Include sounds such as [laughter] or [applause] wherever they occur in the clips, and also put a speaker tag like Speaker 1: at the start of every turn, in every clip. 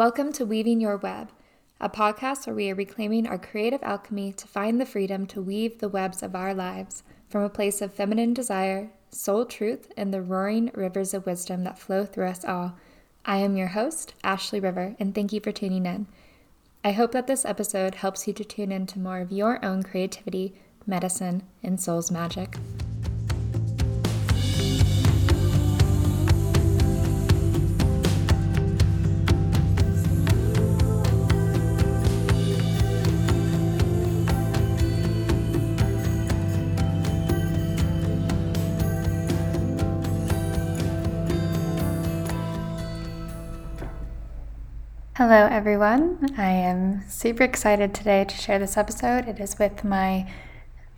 Speaker 1: Welcome to Weaving Your Web, a podcast where we are reclaiming our creative alchemy to find the freedom to weave the webs of our lives from a place of feminine desire, soul truth, and the roaring rivers of wisdom that flow through us all. I am your host, Ashley River, and thank you for tuning in. I hope that this episode helps you to tune into more of your own creativity, medicine, and soul's magic. Hello, everyone. I am super excited today to share this episode. It is with my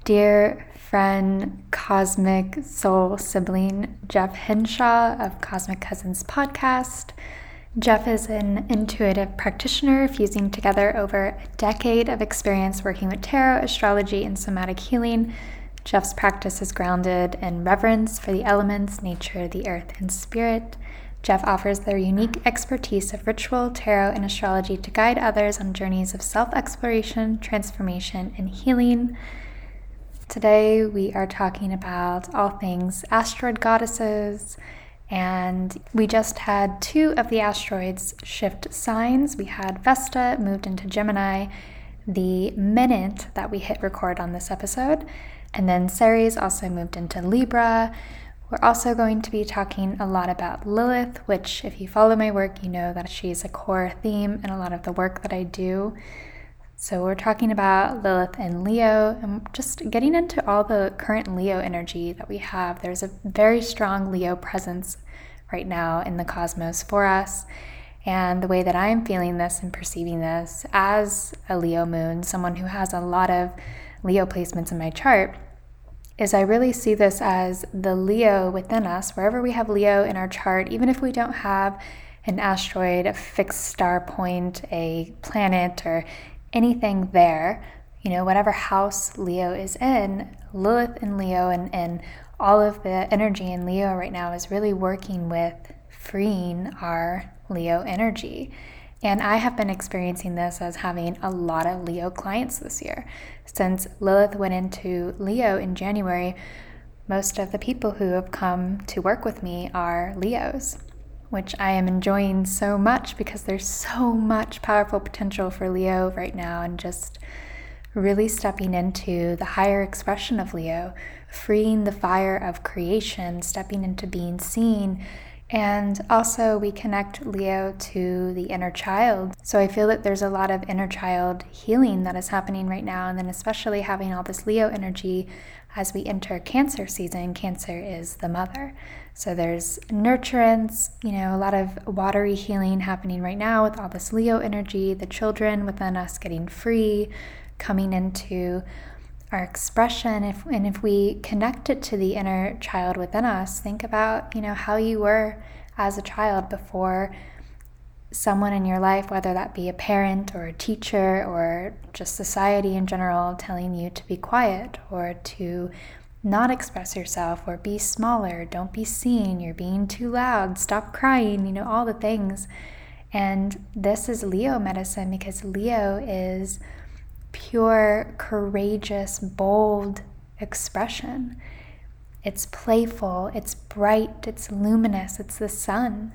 Speaker 1: dear friend, cosmic soul sibling, Jeff Hinshaw of Cosmic Cousins podcast. Jeff is an intuitive practitioner fusing together over a decade of experience working with tarot, astrology, and somatic healing. Jeff's practice is grounded in reverence for the elements, nature, the earth, and spirit. Jeff offers their unique expertise of ritual, tarot, and astrology to guide others on journeys of self exploration, transformation, and healing. Today, we are talking about all things asteroid goddesses, and we just had two of the asteroids shift signs. We had Vesta moved into Gemini the minute that we hit record on this episode, and then Ceres also moved into Libra. We're also going to be talking a lot about Lilith, which, if you follow my work, you know that she's a core theme in a lot of the work that I do. So, we're talking about Lilith and Leo and just getting into all the current Leo energy that we have. There's a very strong Leo presence right now in the cosmos for us. And the way that I'm feeling this and perceiving this as a Leo moon, someone who has a lot of Leo placements in my chart, is I really see this as the Leo within us, wherever we have Leo in our chart, even if we don't have an asteroid, a fixed star point, a planet, or anything there, you know, whatever house Leo is in, Lilith and Leo and, and all of the energy in Leo right now is really working with freeing our Leo energy. And I have been experiencing this as having a lot of Leo clients this year. Since Lilith went into Leo in January, most of the people who have come to work with me are Leos, which I am enjoying so much because there's so much powerful potential for Leo right now and just really stepping into the higher expression of Leo, freeing the fire of creation, stepping into being seen and also, we connect Leo to the inner child. So I feel that there's a lot of inner child healing that is happening right now. And then, especially having all this Leo energy as we enter Cancer season, Cancer is the mother. So there's nurturance, you know, a lot of watery healing happening right now with all this Leo energy, the children within us getting free, coming into our expression if and if we connect it to the inner child within us think about you know how you were as a child before someone in your life whether that be a parent or a teacher or just society in general telling you to be quiet or to not express yourself or be smaller don't be seen you're being too loud stop crying you know all the things. And this is leo medicine because leo is pure, courageous, bold expression. It's playful, it's bright, it's luminous, it's the sun.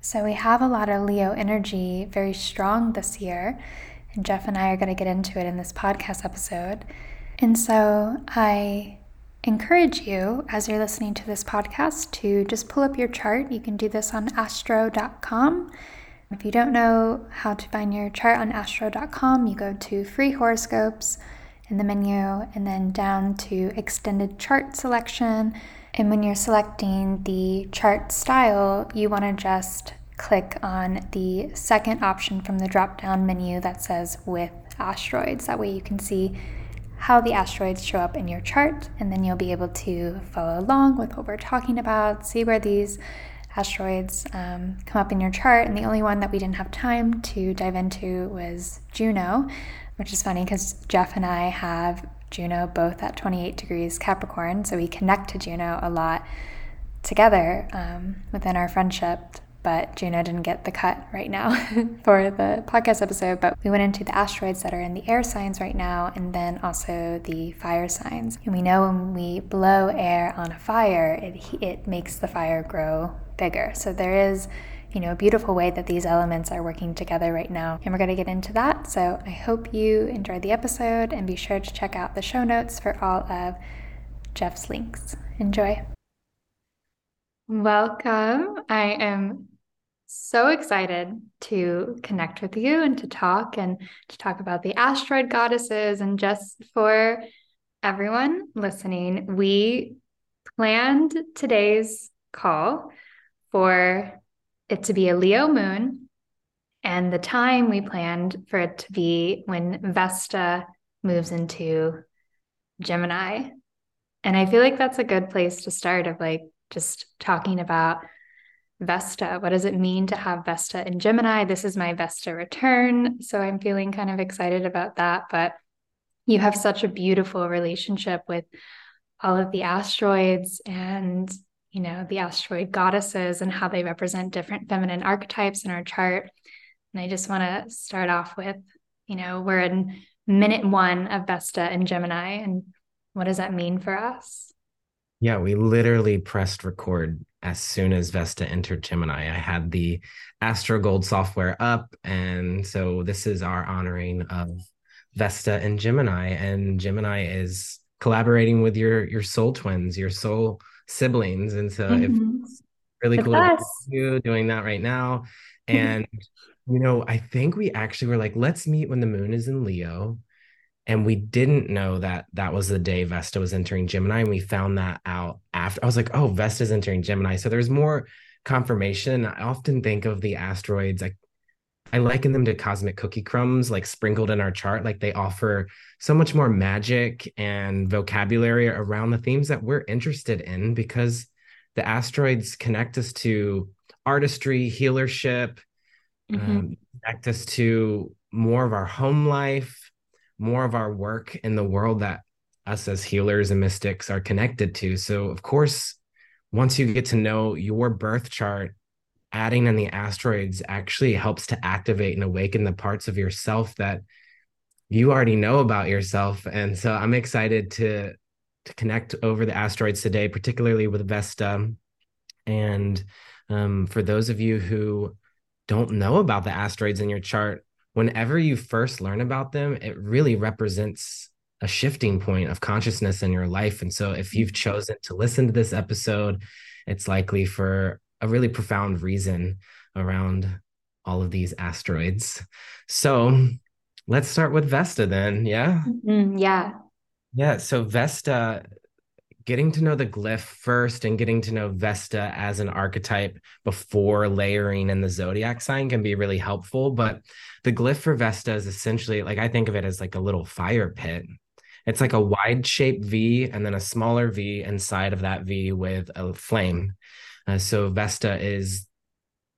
Speaker 1: So we have a lot of Leo energy very strong this year. And Jeff and I are going to get into it in this podcast episode. And so I encourage you, as you're listening to this podcast, to just pull up your chart. You can do this on astro.com if you don't know how to find your chart on astro.com, you go to free horoscopes in the menu and then down to extended chart selection. And when you're selecting the chart style, you want to just click on the second option from the drop down menu that says with asteroids. That way you can see how the asteroids show up in your chart, and then you'll be able to follow along with what we're talking about, see where these asteroids um, come up in your chart, and the only one that we didn't have time to dive into was Juno, which is funny because Jeff and I have Juno both at 28 degrees Capricorn, so we connect to Juno a lot together um, within our friendship. but Juno didn't get the cut right now [laughs] for the podcast episode. But we went into the asteroids that are in the air signs right now and then also the fire signs. And we know when we blow air on a fire, it, it makes the fire grow bigger. So there is you know, a beautiful way that these elements are working together right now. And we're going to get into that. So I hope you enjoyed the episode and be sure to check out the show notes for all of Jeff's links. Enjoy. Welcome. I am so excited to connect with you and to talk and to talk about the asteroid goddesses. And just for everyone listening, we planned today's call for it to be a Leo moon. And the time we planned for it to be when Vesta moves into Gemini. And I feel like that's a good place to start of like just talking about Vesta. What does it mean to have Vesta in Gemini? This is my Vesta return. So I'm feeling kind of excited about that. But you have such a beautiful relationship with all of the asteroids and you know the asteroid goddesses and how they represent different feminine archetypes in our chart and i just want to start off with you know we're in minute one of vesta and gemini and what does that mean for us
Speaker 2: yeah, we literally pressed record as soon as Vesta entered Gemini. I had the Astro Gold software up. And so this is our honoring of Vesta and Gemini. And Gemini is collaborating with your your soul twins, your soul siblings. And so mm-hmm. it's really cool to you doing that right now. [laughs] And you know, I think we actually were like, let's meet when the moon is in Leo and we didn't know that that was the day Vesta was entering Gemini, and we found that out after. I was like, "Oh, Vesta's entering Gemini." So there's more confirmation. I often think of the asteroids. I I liken them to cosmic cookie crumbs, like sprinkled in our chart. Like they offer so much more magic and vocabulary around the themes that we're interested in because the asteroids connect us to artistry, healership, mm-hmm. um, connect us to more of our home life more of our work in the world that us as healers and mystics are connected to. So, of course, once you get to know your birth chart, adding in the asteroids actually helps to activate and awaken the parts of yourself that you already know about yourself. And so I'm excited to to connect over the asteroids today, particularly with Vesta. And um, for those of you who don't know about the asteroids in your chart, whenever you first learn about them, it really represents a shifting point of consciousness in your life. And so if you've chosen to listen to this episode, it's likely for a really profound reason around all of these asteroids. So let's start with Vesta then. Yeah.
Speaker 1: Mm-hmm. Yeah.
Speaker 2: Yeah. So Vesta getting to know the glyph first and getting to know Vesta as an archetype before layering in the zodiac sign can be really helpful. But the glyph for Vesta is essentially like I think of it as like a little fire pit. It's like a wide shaped V and then a smaller V inside of that V with a flame. Uh, so Vesta is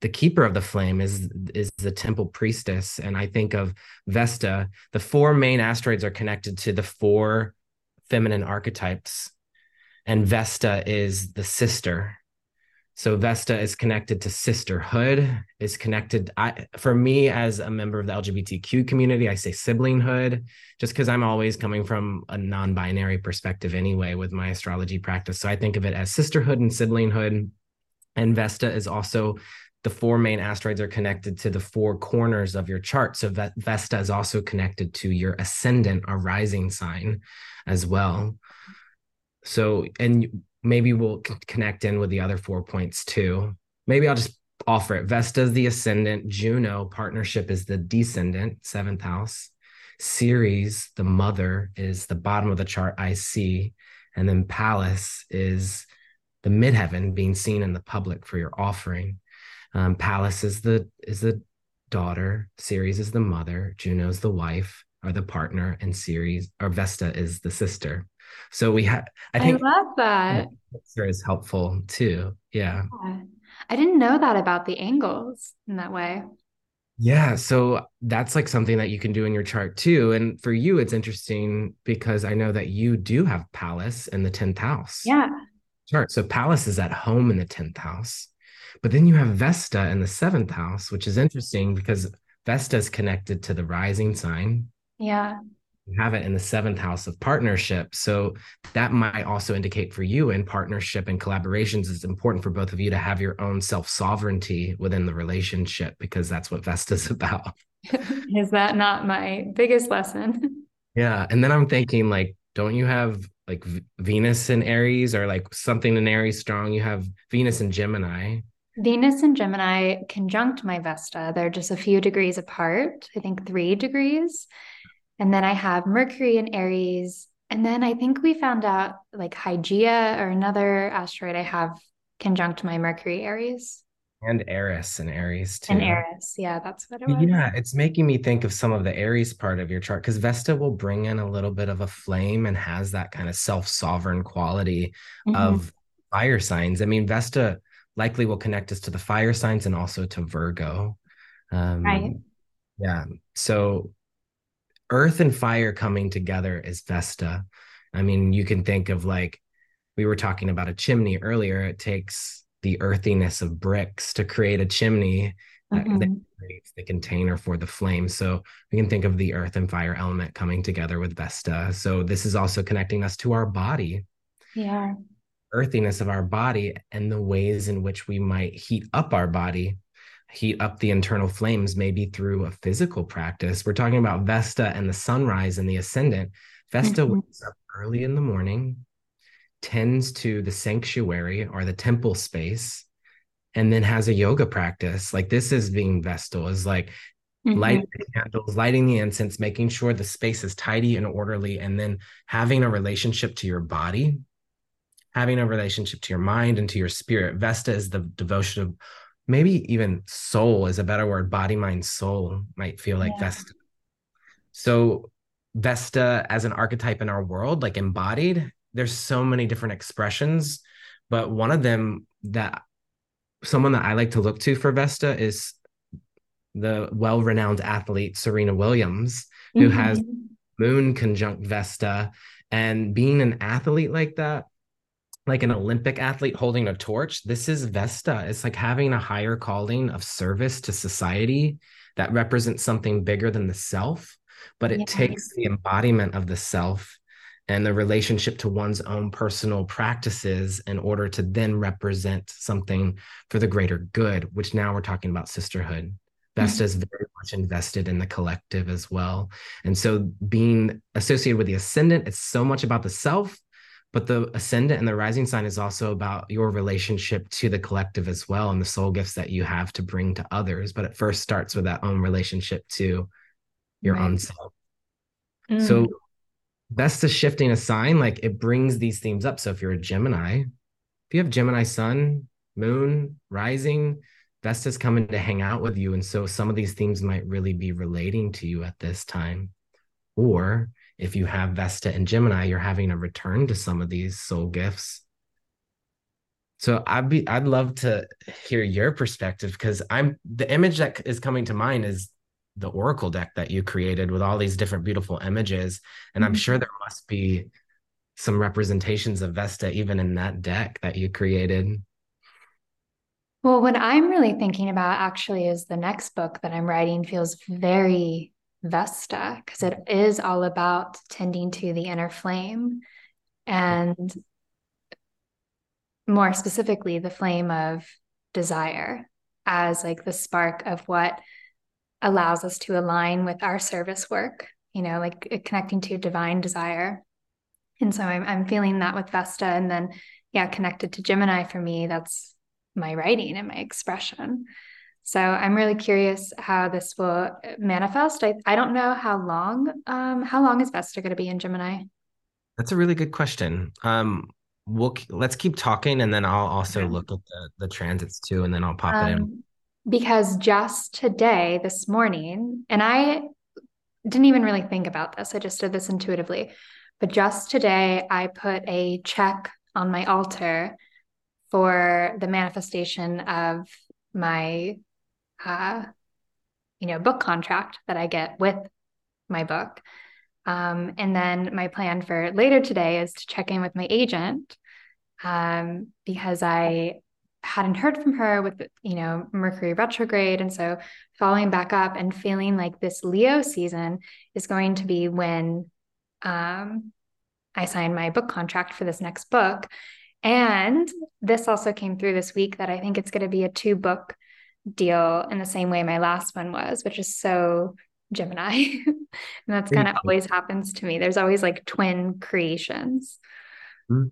Speaker 2: the keeper of the flame is is the temple priestess and i think of vesta the four main asteroids are connected to the four feminine archetypes and Vesta is the sister. So Vesta is connected to sisterhood, is connected. I, for me, as a member of the LGBTQ community, I say siblinghood, just because I'm always coming from a non-binary perspective anyway with my astrology practice. So I think of it as sisterhood and siblinghood. And Vesta is also the four main asteroids are connected to the four corners of your chart. So Vesta is also connected to your ascendant or rising sign as well. So, and maybe we'll connect in with the other four points too. Maybe I'll just offer it. Vesta is the ascendant, Juno partnership is the descendant, seventh house. Ceres, the mother, is the bottom of the chart I see. And then Pallas is the midheaven being seen in the public for your offering. Um, Pallas is the is the daughter, Ceres is the mother, Juno's the wife or the partner, and Ceres or Vesta is the sister. So we have, I think
Speaker 1: I love that.
Speaker 2: Is helpful too. Yeah. yeah.
Speaker 1: I didn't know that about the angles in that way.
Speaker 2: Yeah. So that's like something that you can do in your chart too. And for you, it's interesting because I know that you do have Pallas in the 10th house.
Speaker 1: Yeah.
Speaker 2: Chart. So Pallas is at home in the 10th house. But then you have Vesta in the seventh house, which is interesting because Vesta is connected to the rising sign.
Speaker 1: Yeah.
Speaker 2: You have it in the seventh house of partnership. So that might also indicate for you in partnership and collaborations, it's important for both of you to have your own self sovereignty within the relationship because that's what Vesta's [laughs] about.
Speaker 1: is that not my biggest lesson?
Speaker 2: Yeah. And then I'm thinking, like, don't you have like Venus in Aries or like something in Aries strong? You have Venus and Gemini.
Speaker 1: Venus and Gemini conjunct my Vesta. They're just a few degrees apart, I think three degrees. And then I have Mercury in Aries. And then I think we found out like Hygeia or another asteroid I have conjunct my Mercury Aries.
Speaker 2: And Eris and Aries too.
Speaker 1: And Eris, yeah, that's what it was.
Speaker 2: Yeah, it's making me think of some of the Aries part of your chart because Vesta will bring in a little bit of a flame and has that kind of self-sovereign quality mm-hmm. of fire signs. I mean, Vesta likely will connect us to the fire signs and also to Virgo.
Speaker 1: Um, right.
Speaker 2: Yeah. So earth and fire coming together is Vesta. I mean, you can think of like we were talking about a chimney earlier. It takes the earthiness of bricks to create a chimney mm-hmm. that creates the container for the flame. So we can think of the earth and fire element coming together with Vesta. So this is also connecting us to our body.
Speaker 1: Yeah.
Speaker 2: Earthiness of our body and the ways in which we might heat up our body heat up the internal flames maybe through a physical practice. We're talking about Vesta and the sunrise and the ascendant. Vesta mm-hmm. wakes up early in the morning, tends to the sanctuary or the temple space, and then has a yoga practice. Like this is being Vestal, is like mm-hmm. lighting the candles, lighting the incense, making sure the space is tidy and orderly, and then having a relationship to your body, having a relationship to your mind and to your spirit. Vesta is the devotion of maybe even soul is a better word body mind soul might feel like yeah. vesta so vesta as an archetype in our world like embodied there's so many different expressions but one of them that someone that i like to look to for vesta is the well-renowned athlete serena williams who mm-hmm. has moon conjunct vesta and being an athlete like that like an Olympic athlete holding a torch. This is Vesta. It's like having a higher calling of service to society that represents something bigger than the self, but it takes the embodiment of the self and the relationship to one's own personal practices in order to then represent something for the greater good, which now we're talking about sisterhood. Vesta mm-hmm. is very much invested in the collective as well. And so being associated with the ascendant, it's so much about the self but the ascendant and the rising sign is also about your relationship to the collective as well and the soul gifts that you have to bring to others but it first starts with that own relationship to your right. own self mm. so that's the shifting a sign like it brings these themes up. So if you're a gemini if you have gemini sun moon rising vesta's coming to hang out with you. And so some of these themes might really be relating to you at this time. Or if you have Vesta and Gemini, you're having a return to some of these soul gifts. So I'd be I'd love to hear your perspective because I'm the image that is coming to mind is the oracle deck that you created with all these different beautiful images and I'm mm-hmm. sure there must be some representations of Vesta even in that deck that you created.
Speaker 1: Well, what I'm really thinking about actually is the next book that I'm writing feels very Vesta because it is all about tending to the inner flame and more specifically the flame of desire as like the spark of what allows us to align with our service work you know like connecting to divine desire and so I'm, I'm feeling that with vesta and then yeah connected to gemini for me that's my writing and my expression so I'm really curious how this will manifest. I, I don't know how long. Um, how long is Vesta going to be in Gemini?
Speaker 2: That's a really good question. Um, we'll let's keep talking, and then I'll also okay. look at the the transits too, and then I'll pop um, it in.
Speaker 1: Because just today, this morning, and I didn't even really think about this. I just did this intuitively. But just today, I put a check on my altar for the manifestation of my uh, you know, book contract that I get with my book. Um, and then my plan for later today is to check in with my agent um, because I hadn't heard from her with you know mercury retrograde. And so following back up and feeling like this leo season is going to be when um, i sign my book contract for this next book. And this also came through this week that i think it's going to be a two book deal in the same way my last one was which is so gemini. [laughs] And that's kind of always happens to me. There's always like twin creations.
Speaker 2: Mm-hmm.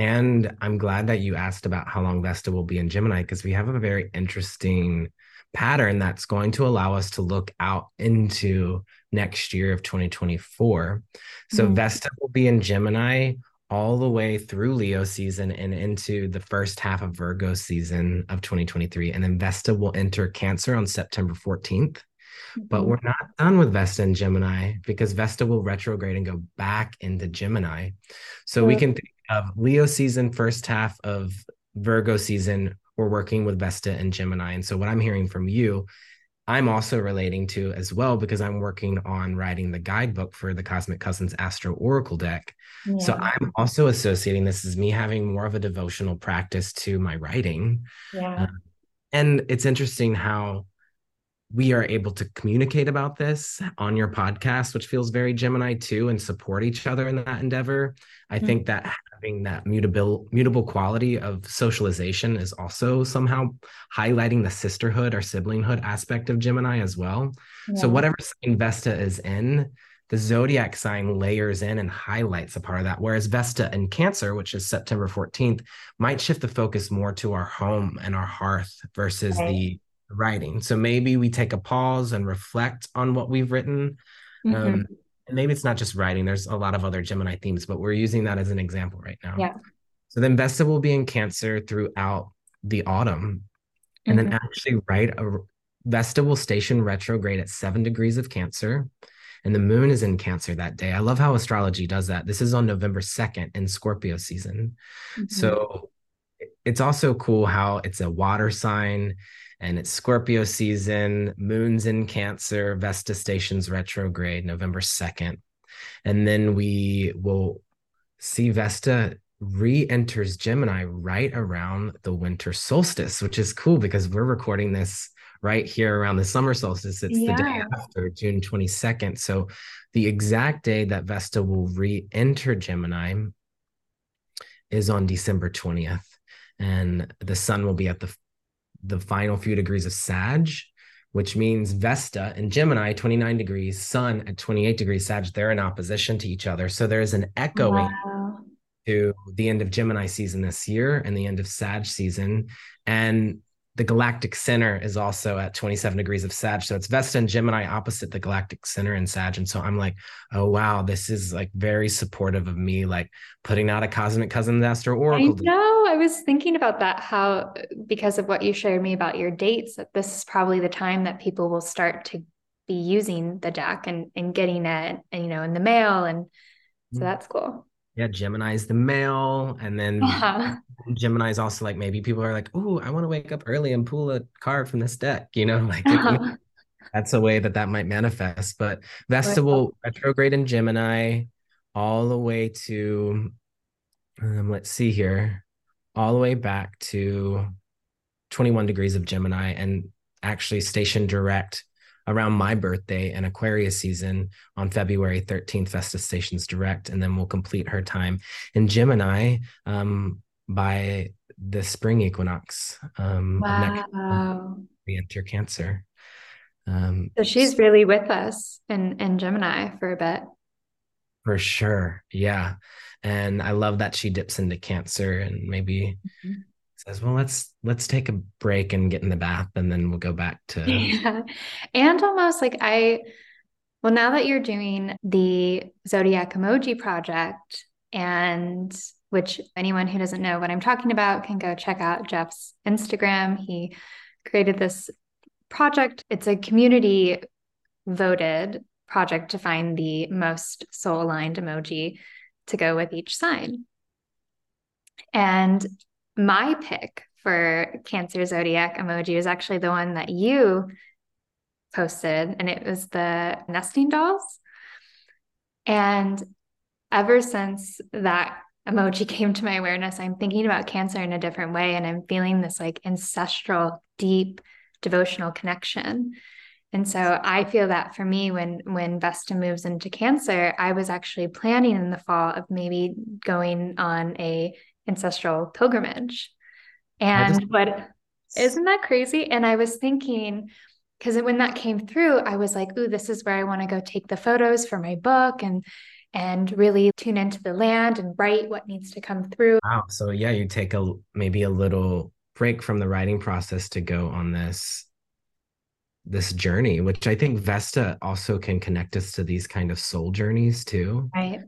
Speaker 2: And I'm glad that you asked about how long Vesta will be in Gemini because we have a very interesting pattern that's going to allow us to look out into next year of 2024. So mm-hmm. Vesta will be in Gemini all the way through Leo season and into the first half of Virgo season of 2023. And then Vesta will enter Cancer on September 14th. But mm-hmm. we're not done with Vesta and Gemini because Vesta will retrograde and go back into Gemini. So we can think of Leo season, first half of Virgo season, we're working with Vesta and Gemini. And so what I'm hearing from you, I'm also relating to as well because I'm working on writing the guidebook for the Cosmic Cousins Astro Oracle deck. Yeah. So I'm also associating this as me having more of a devotional practice to my writing.
Speaker 1: Yeah. Uh,
Speaker 2: and it's interesting how we are able to communicate about this on your podcast, which feels very Gemini too, and support each other in that endeavor. I mm-hmm. think that having that mutable mutable quality of socialization is also somehow highlighting the sisterhood or siblinghood aspect of Gemini as well. Yeah. So whatever sign Vesta is in, the zodiac sign layers in and highlights a part of that. Whereas Vesta in Cancer, which is September 14th, might shift the focus more to our home and our hearth versus right. the writing. So maybe we take a pause and reflect on what we've written. Mm-hmm. Um, and maybe it's not just writing, there's a lot of other Gemini themes, but we're using that as an example right now.
Speaker 1: Yeah.
Speaker 2: So then Vesta will be in Cancer throughout the autumn. And mm-hmm. then actually, right, a, Vesta will station retrograde at seven degrees of Cancer. And the moon is in Cancer that day. I love how astrology does that. This is on November 2nd in Scorpio season. Mm-hmm. So it's also cool how it's a water sign and it's Scorpio season, moon's in Cancer, Vesta stations retrograde November 2nd. And then we will see Vesta re enters Gemini right around the winter solstice, which is cool because we're recording this right here around the summer solstice. It's yeah. the day after June 22nd. So the exact day that Vesta will re enter Gemini is on December 20th. And the sun will be at the the final few degrees of Sag, which means Vesta and Gemini, 29 degrees, Sun at 28 degrees Sag, they're in opposition to each other. So there's an echoing wow. to the end of Gemini season this year and the end of Sag season. And the galactic center is also at 27 degrees of Sag. So it's Vesta and Gemini opposite the galactic center in Sag. And so I'm like, oh wow, this is like very supportive of me, like putting out a cosmic cousins astro oracle.
Speaker 1: I know. I was thinking about that, how because of what you shared me about your dates, that this is probably the time that people will start to be using the deck and, and getting it, and, you know, in the mail. And so mm-hmm. that's cool
Speaker 2: yeah, Gemini is the mail, and then uh-huh. Gemini is also like maybe people are like, oh, I want to wake up early and pull a card from this deck, you know, [laughs] like uh-huh. [laughs] that's a way that that might manifest. But Vesta will retrograde in Gemini all the way to, um, let's see here, all the way back to 21 degrees of Gemini and actually station direct around my birthday and Aquarius season on February 13th, Vesta Stations Direct. And then we'll complete her time in Gemini um, by the spring equinox. Um,
Speaker 1: wow.
Speaker 2: We enter Cancer.
Speaker 1: Um, so she's really with us in, in Gemini for a bit.
Speaker 2: For sure. Yeah. And I love that she dips into Cancer and maybe. Mm-hmm says, "Well, let's let's take a break and get in the bath, and then we'll go back to." [laughs]
Speaker 1: Yeah, and almost like I, well, now that you're doing the zodiac emoji project, and which anyone who doesn't know what I'm talking about can go check out Jeff's Instagram. He created this project. It's a community voted project to find the most soul aligned emoji to go with each sign. And my pick for Cancer Zodiac emoji was actually the one that you posted, and it was the nesting dolls. And ever since that emoji [laughs] came to my awareness, I'm thinking about Cancer in a different way. And I'm feeling this like ancestral, deep devotional connection. And so I feel that for me, when when Vesta moves into Cancer, I was actually planning in the fall of maybe going on a ancestral pilgrimage. And but isn't that crazy? And I was thinking, because when that came through, I was like, ooh, this is where I want to go take the photos for my book and and really tune into the land and write what needs to come through.
Speaker 2: Wow. So yeah, you take a maybe a little break from the writing process to go on this this journey, which I think Vesta also can connect us to these kind of soul journeys too.
Speaker 1: Right.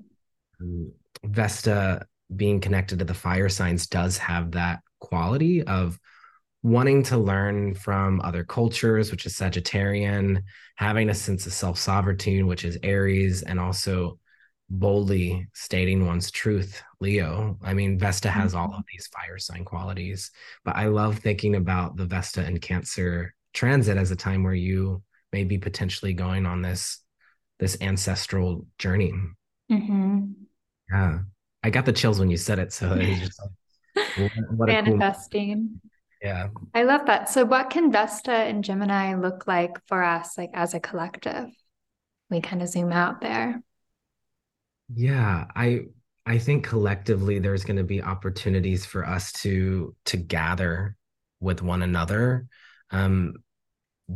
Speaker 2: Um, Vesta being connected to the fire signs does have that quality of wanting to learn from other cultures, which is Sagittarian, having a sense of self sovereignty, which is Aries, and also boldly stating one's truth, Leo. I mean, Vesta has all mm-hmm. of these fire sign qualities, but I love thinking about the Vesta and Cancer transit as a time where you may be potentially going on this this ancestral journey. Mm-hmm. Yeah, I got the chills when you said it. So
Speaker 1: like, [laughs] what manifesting. Cool...
Speaker 2: Yeah,
Speaker 1: I love that. So, what can Vesta and Gemini look like for us, like as a collective? We kind of zoom out there.
Speaker 2: Yeah, I I think collectively there's going to be opportunities for us to to gather with one another. Um,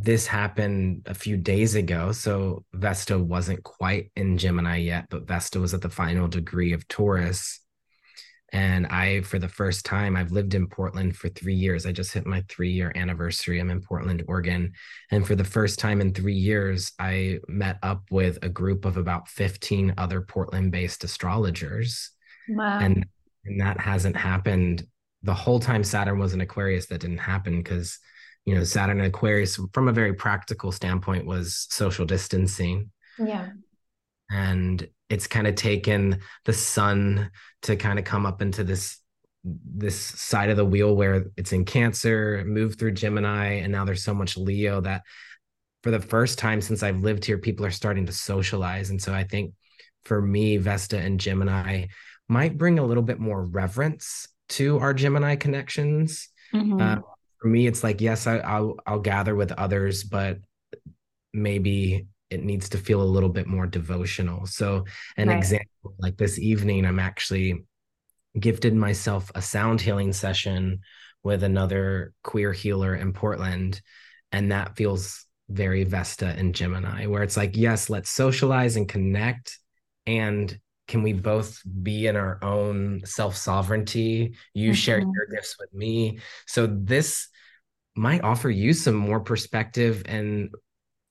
Speaker 2: this happened a few days ago, so Vesta wasn't quite in Gemini yet, but Vesta was at the final degree of Taurus. And I, for the first time, I've lived in Portland for three years. I just hit my three year anniversary. I'm in Portland, Oregon. And for the first time in three years, I met up with a group of about 15 other Portland based astrologers. Wow. And, and that hasn't happened the whole time Saturn was in Aquarius. That didn't happen because, you know, Saturn and Aquarius, from a very practical standpoint, was social distancing.
Speaker 1: Yeah.
Speaker 2: And it's kind of taken the sun to kind of come up into this this side of the wheel where it's in cancer move through gemini and now there's so much leo that for the first time since i've lived here people are starting to socialize and so i think for me vesta and gemini might bring a little bit more reverence to our gemini connections mm-hmm. uh, for me it's like yes I, I'll, I'll gather with others but maybe it needs to feel a little bit more devotional. So, an right. example like this evening, I'm actually gifted myself a sound healing session with another queer healer in Portland. And that feels very Vesta and Gemini, where it's like, yes, let's socialize and connect. And can we both be in our own self sovereignty? You mm-hmm. share your gifts with me. So, this might offer you some more perspective and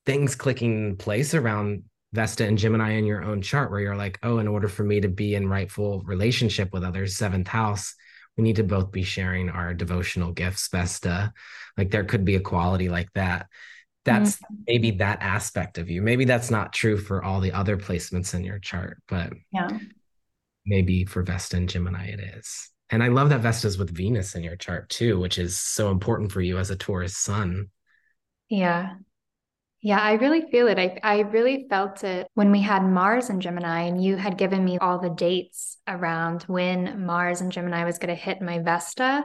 Speaker 2: things clicking place around Vesta and Gemini in your own chart where you're like, oh, in order for me to be in rightful relationship with others, seventh house, we need to both be sharing our devotional gifts, Vesta. Like there could be a quality like that. That's mm-hmm. maybe that aspect of you. Maybe that's not true for all the other placements in your chart, but
Speaker 1: yeah,
Speaker 2: maybe for Vesta and Gemini it is. And I love that Vesta's with Venus in your chart too, which is so important for you as a Taurus sun.
Speaker 1: Yeah. Yeah, I really feel it. I, I really felt it when we had Mars and Gemini, and you had given me all the dates around when Mars and Gemini was going to hit my Vesta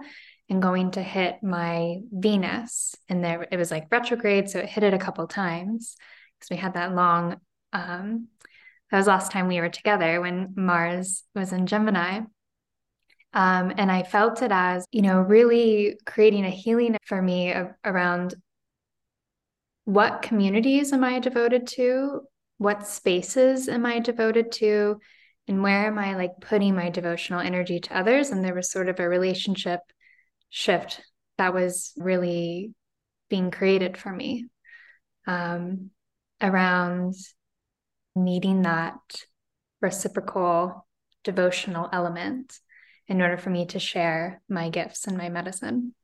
Speaker 1: and going to hit my Venus. And there it was like retrograde, so it hit it a couple times because we had that long. Um, that was last time we were together when Mars was in Gemini. Um, and I felt it as, you know, really creating a healing for me around what communities am I devoted to? What spaces am I devoted to? And where am I like putting my devotional energy to others? And there was sort of a relationship shift that was really being created for me um, around needing that reciprocal devotional element in order for me to share my gifts and my medicine.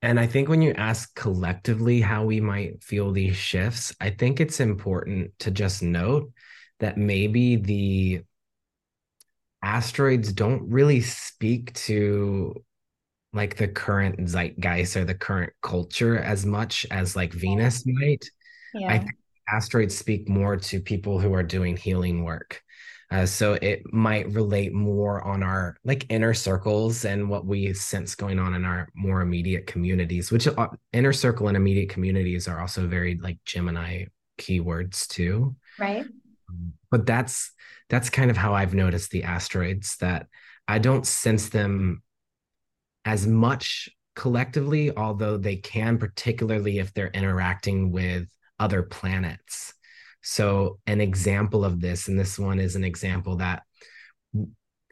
Speaker 2: And I think when you ask collectively how we might feel these shifts, I think it's important to just note that maybe the asteroids don't really speak to like the current zeitgeist or the current culture as much as like Venus might. Yeah. I think asteroids speak more to people who are doing healing work. Uh, so it might relate more on our like inner circles and what we sense going on in our more immediate communities, which uh, inner circle and immediate communities are also very like Gemini keywords too.
Speaker 1: Right.
Speaker 2: But that's that's kind of how I've noticed the asteroids that I don't sense them as much collectively, although they can, particularly if they're interacting with other planets. So, an example of this, and this one is an example that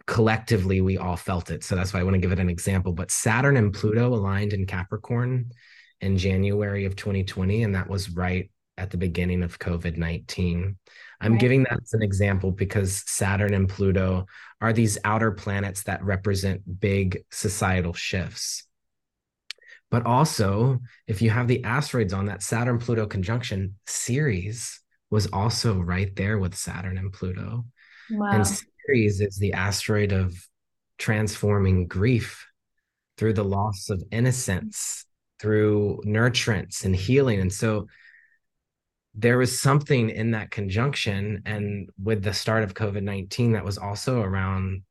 Speaker 2: collectively we all felt it. So, that's why I want to give it an example. But Saturn and Pluto aligned in Capricorn in January of 2020, and that was right at the beginning of COVID 19. I'm right. giving that as an example because Saturn and Pluto are these outer planets that represent big societal shifts. But also, if you have the asteroids on that Saturn Pluto conjunction, Ceres was also right there with Saturn and Pluto. Wow. And Ceres is the asteroid of transforming grief through the loss of innocence, through nurturance and healing. And so there was something in that conjunction and with the start of COVID-19 that was also around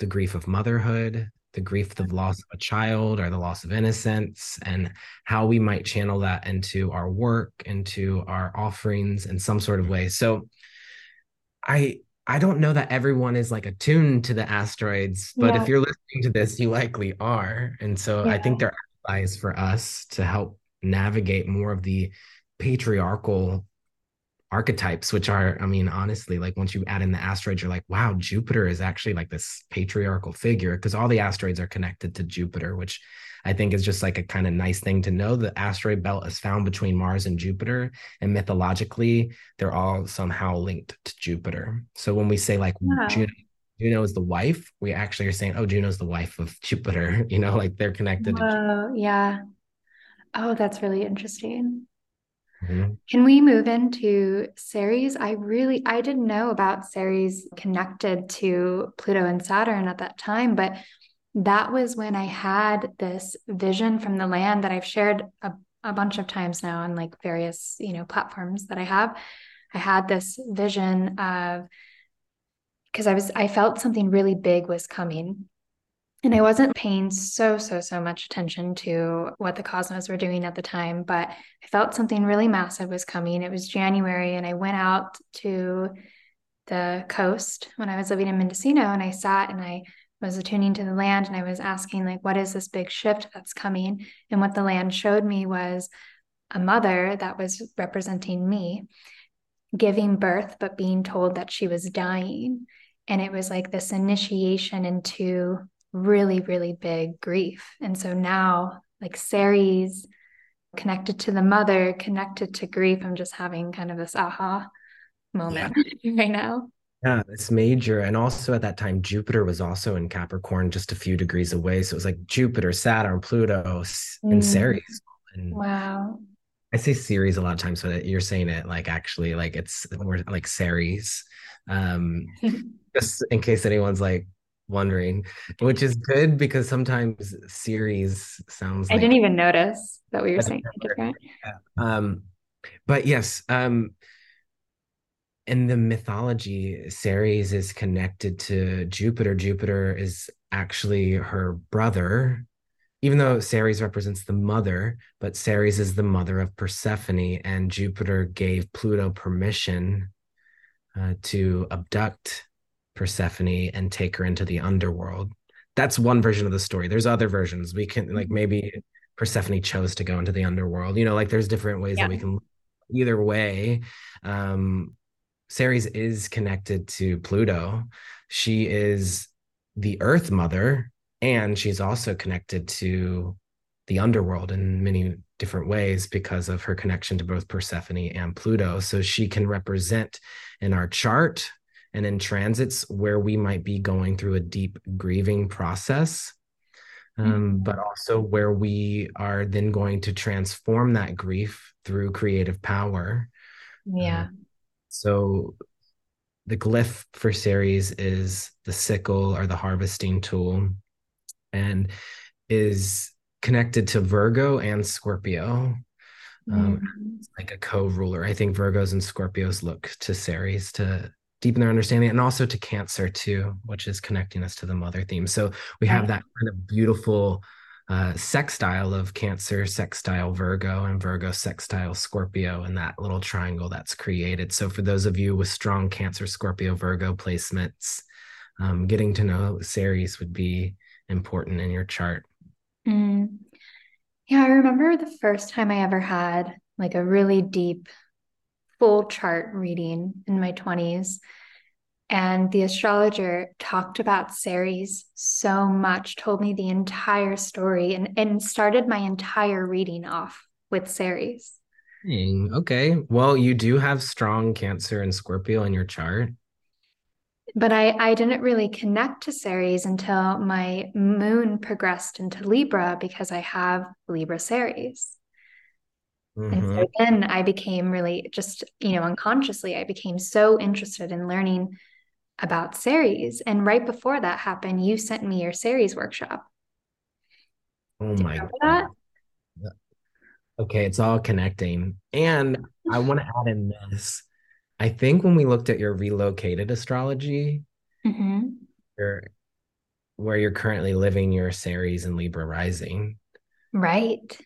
Speaker 2: the grief of motherhood, the grief of loss of a child or the loss of innocence and how we might channel that into our work into our offerings in some sort of way so i i don't know that everyone is like attuned to the asteroids but yeah. if you're listening to this you likely are and so yeah. i think they're allies for us to help navigate more of the patriarchal archetypes, which are, I mean, honestly, like once you add in the asteroids, you're like, wow, Jupiter is actually like this patriarchal figure because all the asteroids are connected to Jupiter, which I think is just like a kind of nice thing to know. The asteroid belt is found between Mars and Jupiter, and mythologically, they're all somehow linked to Jupiter. So when we say like wow. Juno, Juno is the wife, we actually are saying, oh, Juno's the wife of [laughs] Jupiter, you know, like they're connected.
Speaker 1: Oh, yeah. Oh, that's really interesting. Mm-hmm. Can we move into Ceres? I really I didn't know about Ceres connected to Pluto and Saturn at that time, but that was when I had this vision from the land that I've shared a, a bunch of times now on like various, you know, platforms that I have. I had this vision of because I was I felt something really big was coming and I wasn't paying so, so, so much attention to what the cosmos were doing at the time, but I felt something really massive was coming. It was January, and I went out to the coast when I was living in Mendocino, and I sat and I was attuning to the land and I was asking, like, what is this big shift that's coming? And what the land showed me was a mother that was representing me giving birth, but being told that she was dying. And it was like this initiation into really, really big grief. And so now, like Ceres connected to the mother, connected to grief, I'm just having kind of this aha moment yeah. [laughs] right now.
Speaker 2: Yeah, it's major. And also at that time, Jupiter was also in Capricorn, just a few degrees away. So it was like Jupiter, Saturn, Pluto, and mm. Ceres. And
Speaker 1: wow.
Speaker 2: I say Ceres a lot of times, but you're saying it like actually like it's more like Ceres. Um, [laughs] just in case anyone's like, wondering, which is good because sometimes Ceres sounds.
Speaker 1: I like, didn't even notice that we were saying different.
Speaker 2: Um, but yes, um, in the mythology, Ceres is connected to Jupiter. Jupiter is actually her brother, even though Ceres represents the mother, but Ceres is the mother of Persephone, and Jupiter gave Pluto permission uh, to abduct Persephone and take her into the underworld. That's one version of the story. There's other versions. We can like mm-hmm. maybe Persephone chose to go into the underworld. You know, like there's different ways yeah. that we can either way. Um Ceres is connected to Pluto. She is the earth mother and she's also connected to the underworld in many different ways because of her connection to both Persephone and Pluto. So she can represent in our chart and in transits where we might be going through a deep grieving process um, mm-hmm. but also where we are then going to transform that grief through creative power
Speaker 1: yeah um,
Speaker 2: so the glyph for Ceres is the sickle or the harvesting tool and is connected to Virgo and Scorpio. Um, mm-hmm. like a co-ruler. I think Virgos and Scorpios look to Ceres to deepen their understanding and also to cancer too which is connecting us to the mother theme. So we have that kind of beautiful uh, sextile of cancer sextile virgo and virgo sextile scorpio and that little triangle that's created. So for those of you with strong cancer scorpio virgo placements um, getting to know ceres would be important in your chart.
Speaker 1: Mm. yeah i remember the first time i ever had like a really deep full chart reading in my 20s. And the astrologer talked about Ceres so much, told me the entire story, and, and started my entire reading off with Ceres.
Speaker 2: Okay. Well, you do have strong Cancer and Scorpio in your chart.
Speaker 1: But I, I didn't really connect to Ceres until my moon progressed into Libra because I have Libra Ceres. Mm-hmm. And so mm-hmm. then I became really just, you know, unconsciously, I became so interested in learning about Ceres. And right before that happened, you sent me your Ceres workshop.
Speaker 2: Oh my God. Okay, it's all connecting. And I want to [laughs] add in this. I think when we looked at your relocated astrology, mm-hmm. your, where you're currently living, your Ceres and Libra rising.
Speaker 1: Right.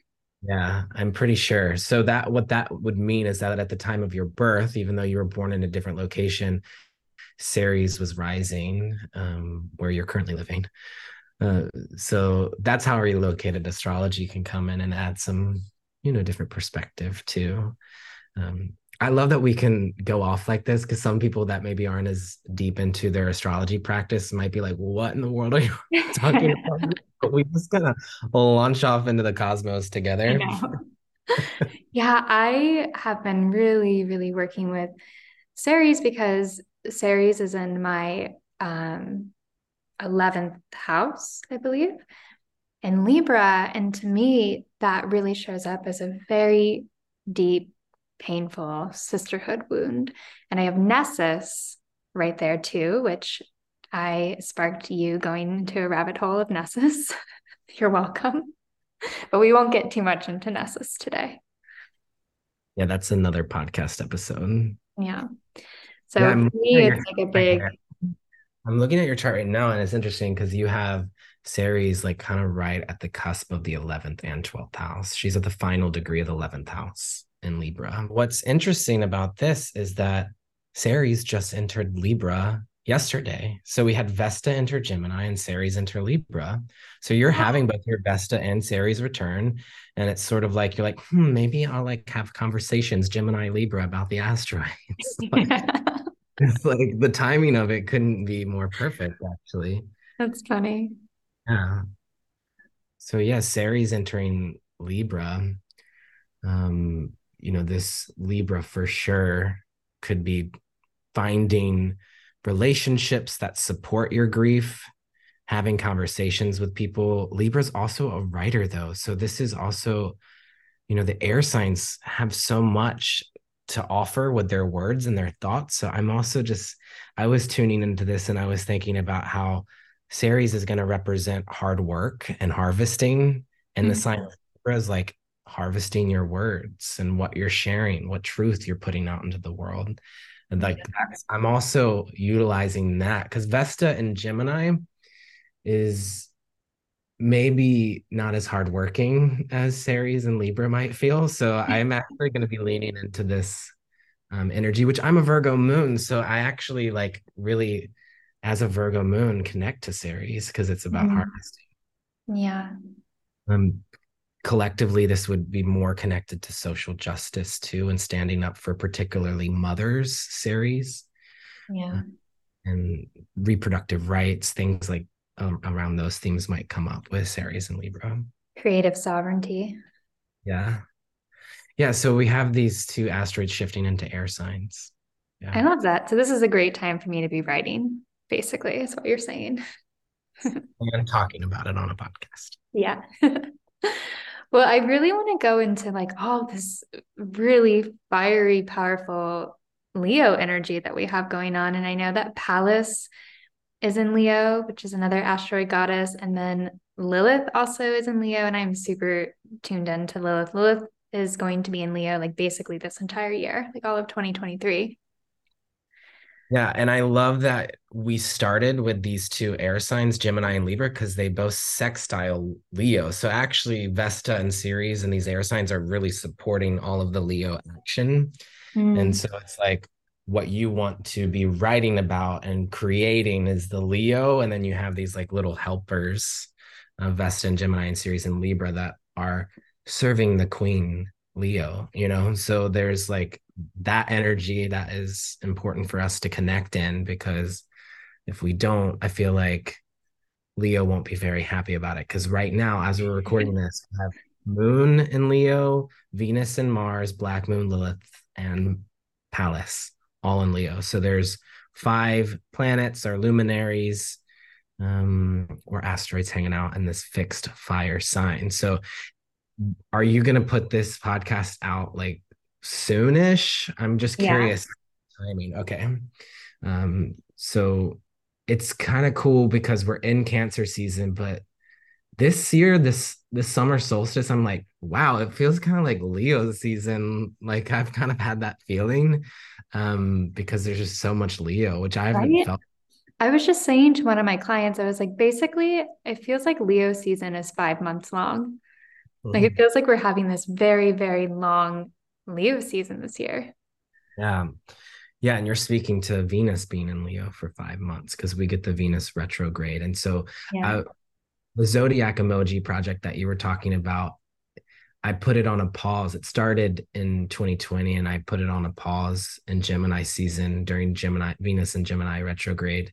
Speaker 2: Yeah, I'm pretty sure. So that what that would mean is that at the time of your birth, even though you were born in a different location, Ceres was rising um, where you're currently living. Uh, so that's how relocated astrology can come in and add some, you know, different perspective too. Um, I love that we can go off like this because some people that maybe aren't as deep into their astrology practice might be like, "What in the world are you [laughs] [laughs] talking about?" but we just of launch off into the cosmos together.
Speaker 1: yeah, I have been really, really working with Ceres because Ceres is in my um, 11th house, I believe, in Libra. And to me, that really shows up as a very deep painful sisterhood wound. And I have Nessus right there too, which I sparked you going into a rabbit hole of Nessus. [laughs] You're welcome. But we won't get too much into Nessus today.
Speaker 2: Yeah, that's another podcast episode.
Speaker 1: Yeah. So yeah, for me, it's like a big.
Speaker 2: I'm looking at your chart right now, and it's interesting because you have Ceres like kind of right at the cusp of the 11th and 12th house. She's at the final degree of the 11th house in Libra. What's interesting about this is that Ceres just entered Libra yesterday. So we had Vesta enter Gemini and Ceres enter Libra. So you're having both your Vesta and Ceres return. And it's sort of like you're like, hmm, maybe I'll like have conversations, Gemini Libra, about the asteroids. [laughs] like, [laughs] it's like the timing of it couldn't be more perfect, actually.
Speaker 1: That's funny.
Speaker 2: Yeah. So yeah, Ceres entering Libra. Um, you know, this Libra for sure could be finding relationships that support your grief, having conversations with people. Libra's also a writer, though. So this is also, you know, the air signs have so much to offer with their words and their thoughts. So I'm also just, I was tuning into this and I was thinking about how Ceres is going to represent hard work and harvesting. And mm-hmm. the sign of Libra is like harvesting your words and what you're sharing, what truth you're putting out into the world. And like yeah. I'm also utilizing that because Vesta and Gemini is maybe not as hardworking as Ceres and Libra might feel. So [laughs] I'm actually going to be leaning into this um, energy, which I'm a Virgo moon. So I actually like really, as a Virgo moon, connect to Ceres because it's about mm. harvesting.
Speaker 1: Yeah.
Speaker 2: Um, collectively this would be more connected to social justice too and standing up for particularly mothers Ceres.
Speaker 1: Yeah.
Speaker 2: And reproductive rights things like um, around those themes might come up with Ceres and Libra.
Speaker 1: Creative sovereignty.
Speaker 2: Yeah. Yeah so we have these two asteroids shifting into air signs.
Speaker 1: Yeah. I love that. So this is a great time for me to be writing basically is what you're saying. [laughs]
Speaker 2: And talking about it on a podcast.
Speaker 1: Yeah [laughs] Well, I really want to go into like all this really fiery, powerful Leo energy that we have going on. And I know that Pallas is in Leo, which is another asteroid goddess. And then Lilith also is in Leo. And I'm super tuned into Lilith. Lilith is going to be in Leo like basically this entire year, like all of 2023.
Speaker 2: Yeah, and I love that we started with these two air signs, Gemini and Libra, because they both sextile Leo. So actually, Vesta and Ceres and these air signs are really supporting all of the Leo action. Mm. And so it's like what you want to be writing about and creating is the Leo, and then you have these like little helpers, uh, Vesta and Gemini and Ceres and Libra that are serving the Queen Leo. You know, so there's like that energy that is important for us to connect in because if we don't, I feel like Leo won't be very happy about it. Because right now, as we're recording [laughs] this, we have Moon in Leo, Venus and Mars, Black Moon, Lilith, and Pallas all in Leo. So there's five planets or luminaries um, or asteroids hanging out in this fixed fire sign. So are you going to put this podcast out like soonish. I'm just curious yeah. timing. Okay. Um, so it's kind of cool because we're in cancer season, but this year, this this summer solstice, I'm like, wow, it feels kind of like Leo season. Like I've kind of had that feeling um, because there's just so much Leo, which I haven't right? felt.
Speaker 1: I was just saying to one of my clients, I was like, basically, it feels like Leo season is five months long. Like it feels like we're having this very, very long Leo season this year.
Speaker 2: Yeah. Yeah. And you're speaking to Venus being in Leo for five months because we get the Venus retrograde. And so yeah. uh, the Zodiac emoji project that you were talking about, I put it on a pause. It started in 2020 and I put it on a pause in Gemini season during Gemini, Venus and Gemini retrograde.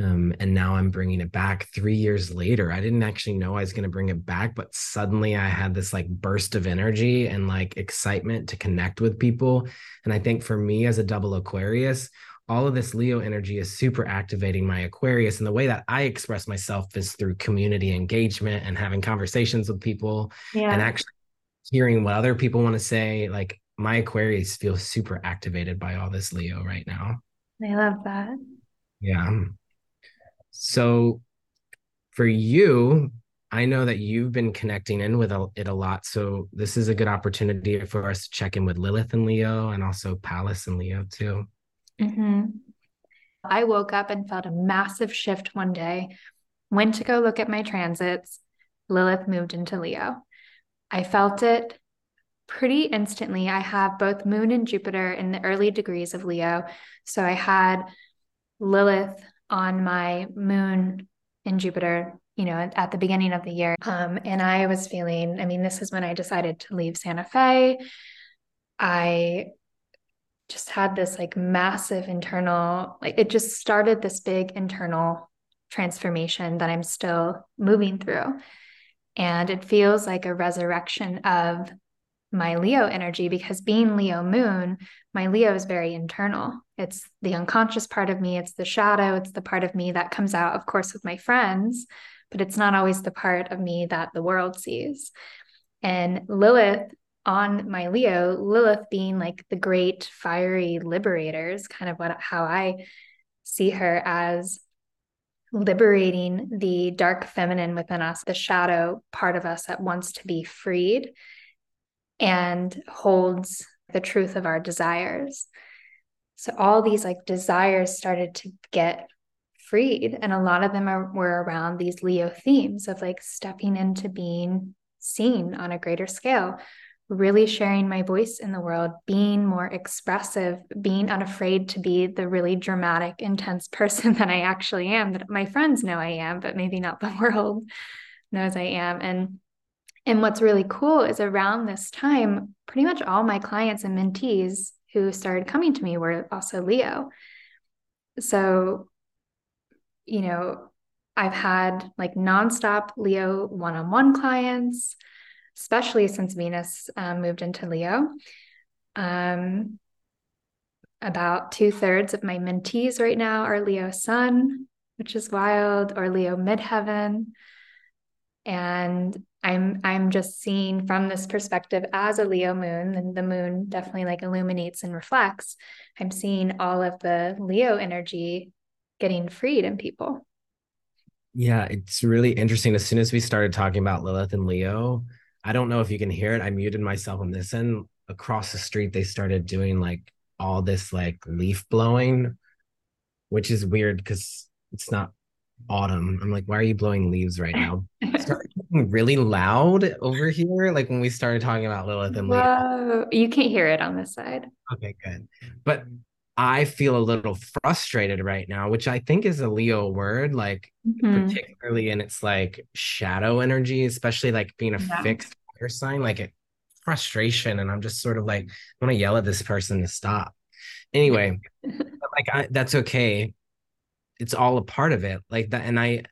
Speaker 2: Um, and now I'm bringing it back three years later. I didn't actually know I was going to bring it back, but suddenly I had this like burst of energy and like excitement to connect with people. And I think for me as a double Aquarius, all of this Leo energy is super activating my Aquarius. And the way that I express myself is through community engagement and having conversations with people yeah. and actually hearing what other people want to say. Like my Aquarius feels super activated by all this Leo right now.
Speaker 1: I love that.
Speaker 2: Yeah. So for you, I know that you've been connecting in with it a lot. So this is a good opportunity for us to check in with Lilith and Leo and also Pallas and Leo too.
Speaker 1: Mm-hmm. I woke up and felt a massive shift one day. Went to go look at my transits. Lilith moved into Leo. I felt it pretty instantly. I have both Moon and Jupiter in the early degrees of Leo. So I had Lilith on my moon in Jupiter, you know, at, at the beginning of the year. Um, and I was feeling, I mean, this is when I decided to leave Santa Fe. I just had this like massive internal, like it just started this big internal transformation that I'm still moving through. And it feels like a resurrection of my Leo energy because being Leo moon, my Leo is very internal. It's the unconscious part of me, it's the shadow, it's the part of me that comes out, of course, with my friends, but it's not always the part of me that the world sees. And Lilith on my Leo, Lilith being like the great fiery liberators, kind of what how I see her as liberating the dark feminine within us, the shadow part of us that wants to be freed and holds the truth of our desires. So all these like desires started to get freed. And a lot of them are, were around these Leo themes of like stepping into being seen on a greater scale, really sharing my voice in the world, being more expressive, being unafraid to be the really dramatic, intense [laughs] person that I actually am, that my friends know I am, but maybe not the [laughs] world knows I am. And and what's really cool is around this time, pretty much all my clients and mentees who started coming to me were also Leo. So, you know, I've had like nonstop Leo one on one clients, especially since Venus um, moved into Leo. Um, about two thirds of my mentees right now are Leo Sun, which is wild, or Leo Midheaven. And I'm I'm just seeing from this perspective as a Leo moon, and the moon definitely like illuminates and reflects. I'm seeing all of the Leo energy getting freed in people.
Speaker 2: Yeah, it's really interesting. As soon as we started talking about Lilith and Leo, I don't know if you can hear it. I muted myself on this end. Across the street, they started doing like all this like leaf blowing which is weird because it's not autumn. I'm like, why are you blowing leaves right now? [laughs] getting really loud over here, like when we started talking about Lilith and.
Speaker 1: Whoa, you can't hear it on this side.
Speaker 2: Okay, good. But I feel a little frustrated right now, which I think is a Leo word, like
Speaker 1: Mhm.
Speaker 2: particularly in its like shadow energy, especially like being a
Speaker 1: Yeah.
Speaker 2: fixed fire sign, like it frustration. And I'm just sort of like, I want to yell at this person to stop. Anyway, [laughs] like I, that's okay. It's all a part of it. Like that, and I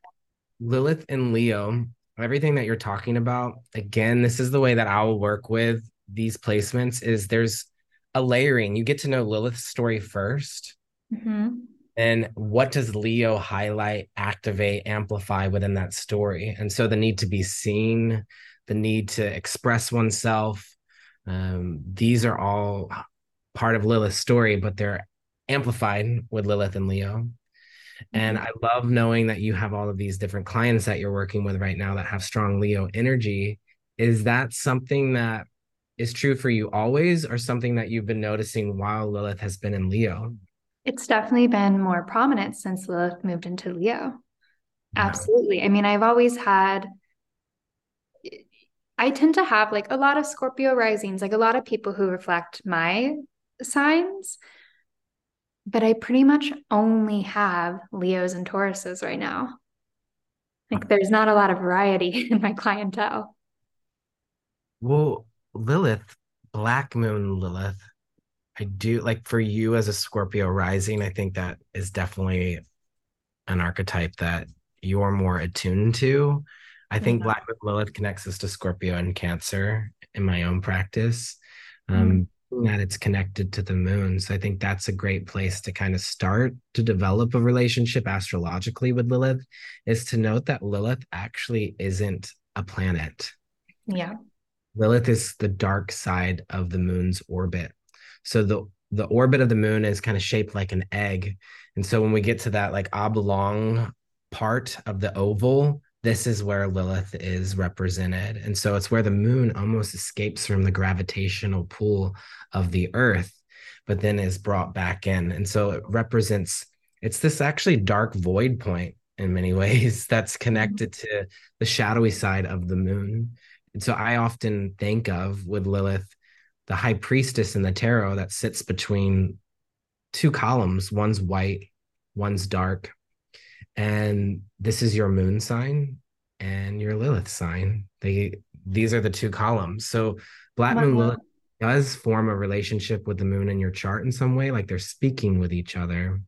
Speaker 2: Lilith and Leo, everything that you're talking about, again, this is the way that I'll work with these placements is there's a layering. You get to know Lilith's story first.
Speaker 1: Mhm.
Speaker 2: And what does Leo highlight, activate, amplify within that story? And so the need to be seen, the need to express oneself, um, these are all part of Lilith's story, but they're amplified with Lilith and Leo. Mm-hmm. And I love knowing that you have all of these different clients that you're working with right now that have strong Leo energy. Is that something that is true for you always, or something that you've been noticing while Lilith has been in Leo?
Speaker 1: It's definitely been more prominent since Lilith moved into Leo. Absolutely. I mean, I've always had, I tend to have like a lot of Scorpio risings, like a lot of people who reflect my signs, but I pretty much only have Leos and Tauruses right now. Like, there's not a lot of variety [laughs] in my clientele.
Speaker 2: Well, Lilith, Black Moon Lilith, I do like for you as a Scorpio rising, I think that is definitely an archetype that you're more attuned to. I think. Black Moon Lilith connects us to Scorpio and Cancer in my own practice. Um, Mm. that it's connected to the moon. So I think that's a great place to kind of start to develop a relationship astrologically with Lilith, is to note that Lilith actually isn't a planet.
Speaker 1: Yeah.
Speaker 2: Lilith is the dark side of the moon's orbit. So the the orbit of the moon is kind of shaped like an egg. And so when we get to that like oblong part of the oval, this is where Lilith is represented. And so it's where the moon almost escapes from the gravitational pull of the earth, but then is brought back in. And so it represents it's this actually dark void point in many [laughs] ways that's mm-hmm. connected to the shadowy side of the moon. And so I often think of with Lilith, the high priestess in the tarot that sits between two columns. One's white, one's dark. And this is your moon sign and your Lilith sign. They these are the two columns. So Black Moon Lilith does form a relationship with the moon in your chart in some way, like they're speaking with each other.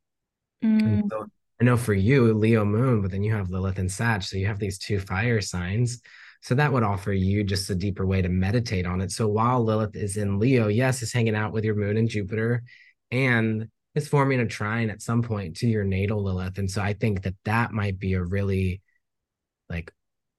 Speaker 1: Mm,
Speaker 2: And so I know for you, Leo moon, but then you have Lilith and Sag. So you have these two fire signs. So that would offer you just a deeper way to meditate on it. So while Lilith is in Leo, yes, is hanging out with your moon and Jupiter and it's forming a trine at some point to your natal Lilith. And so I think that that might be a really like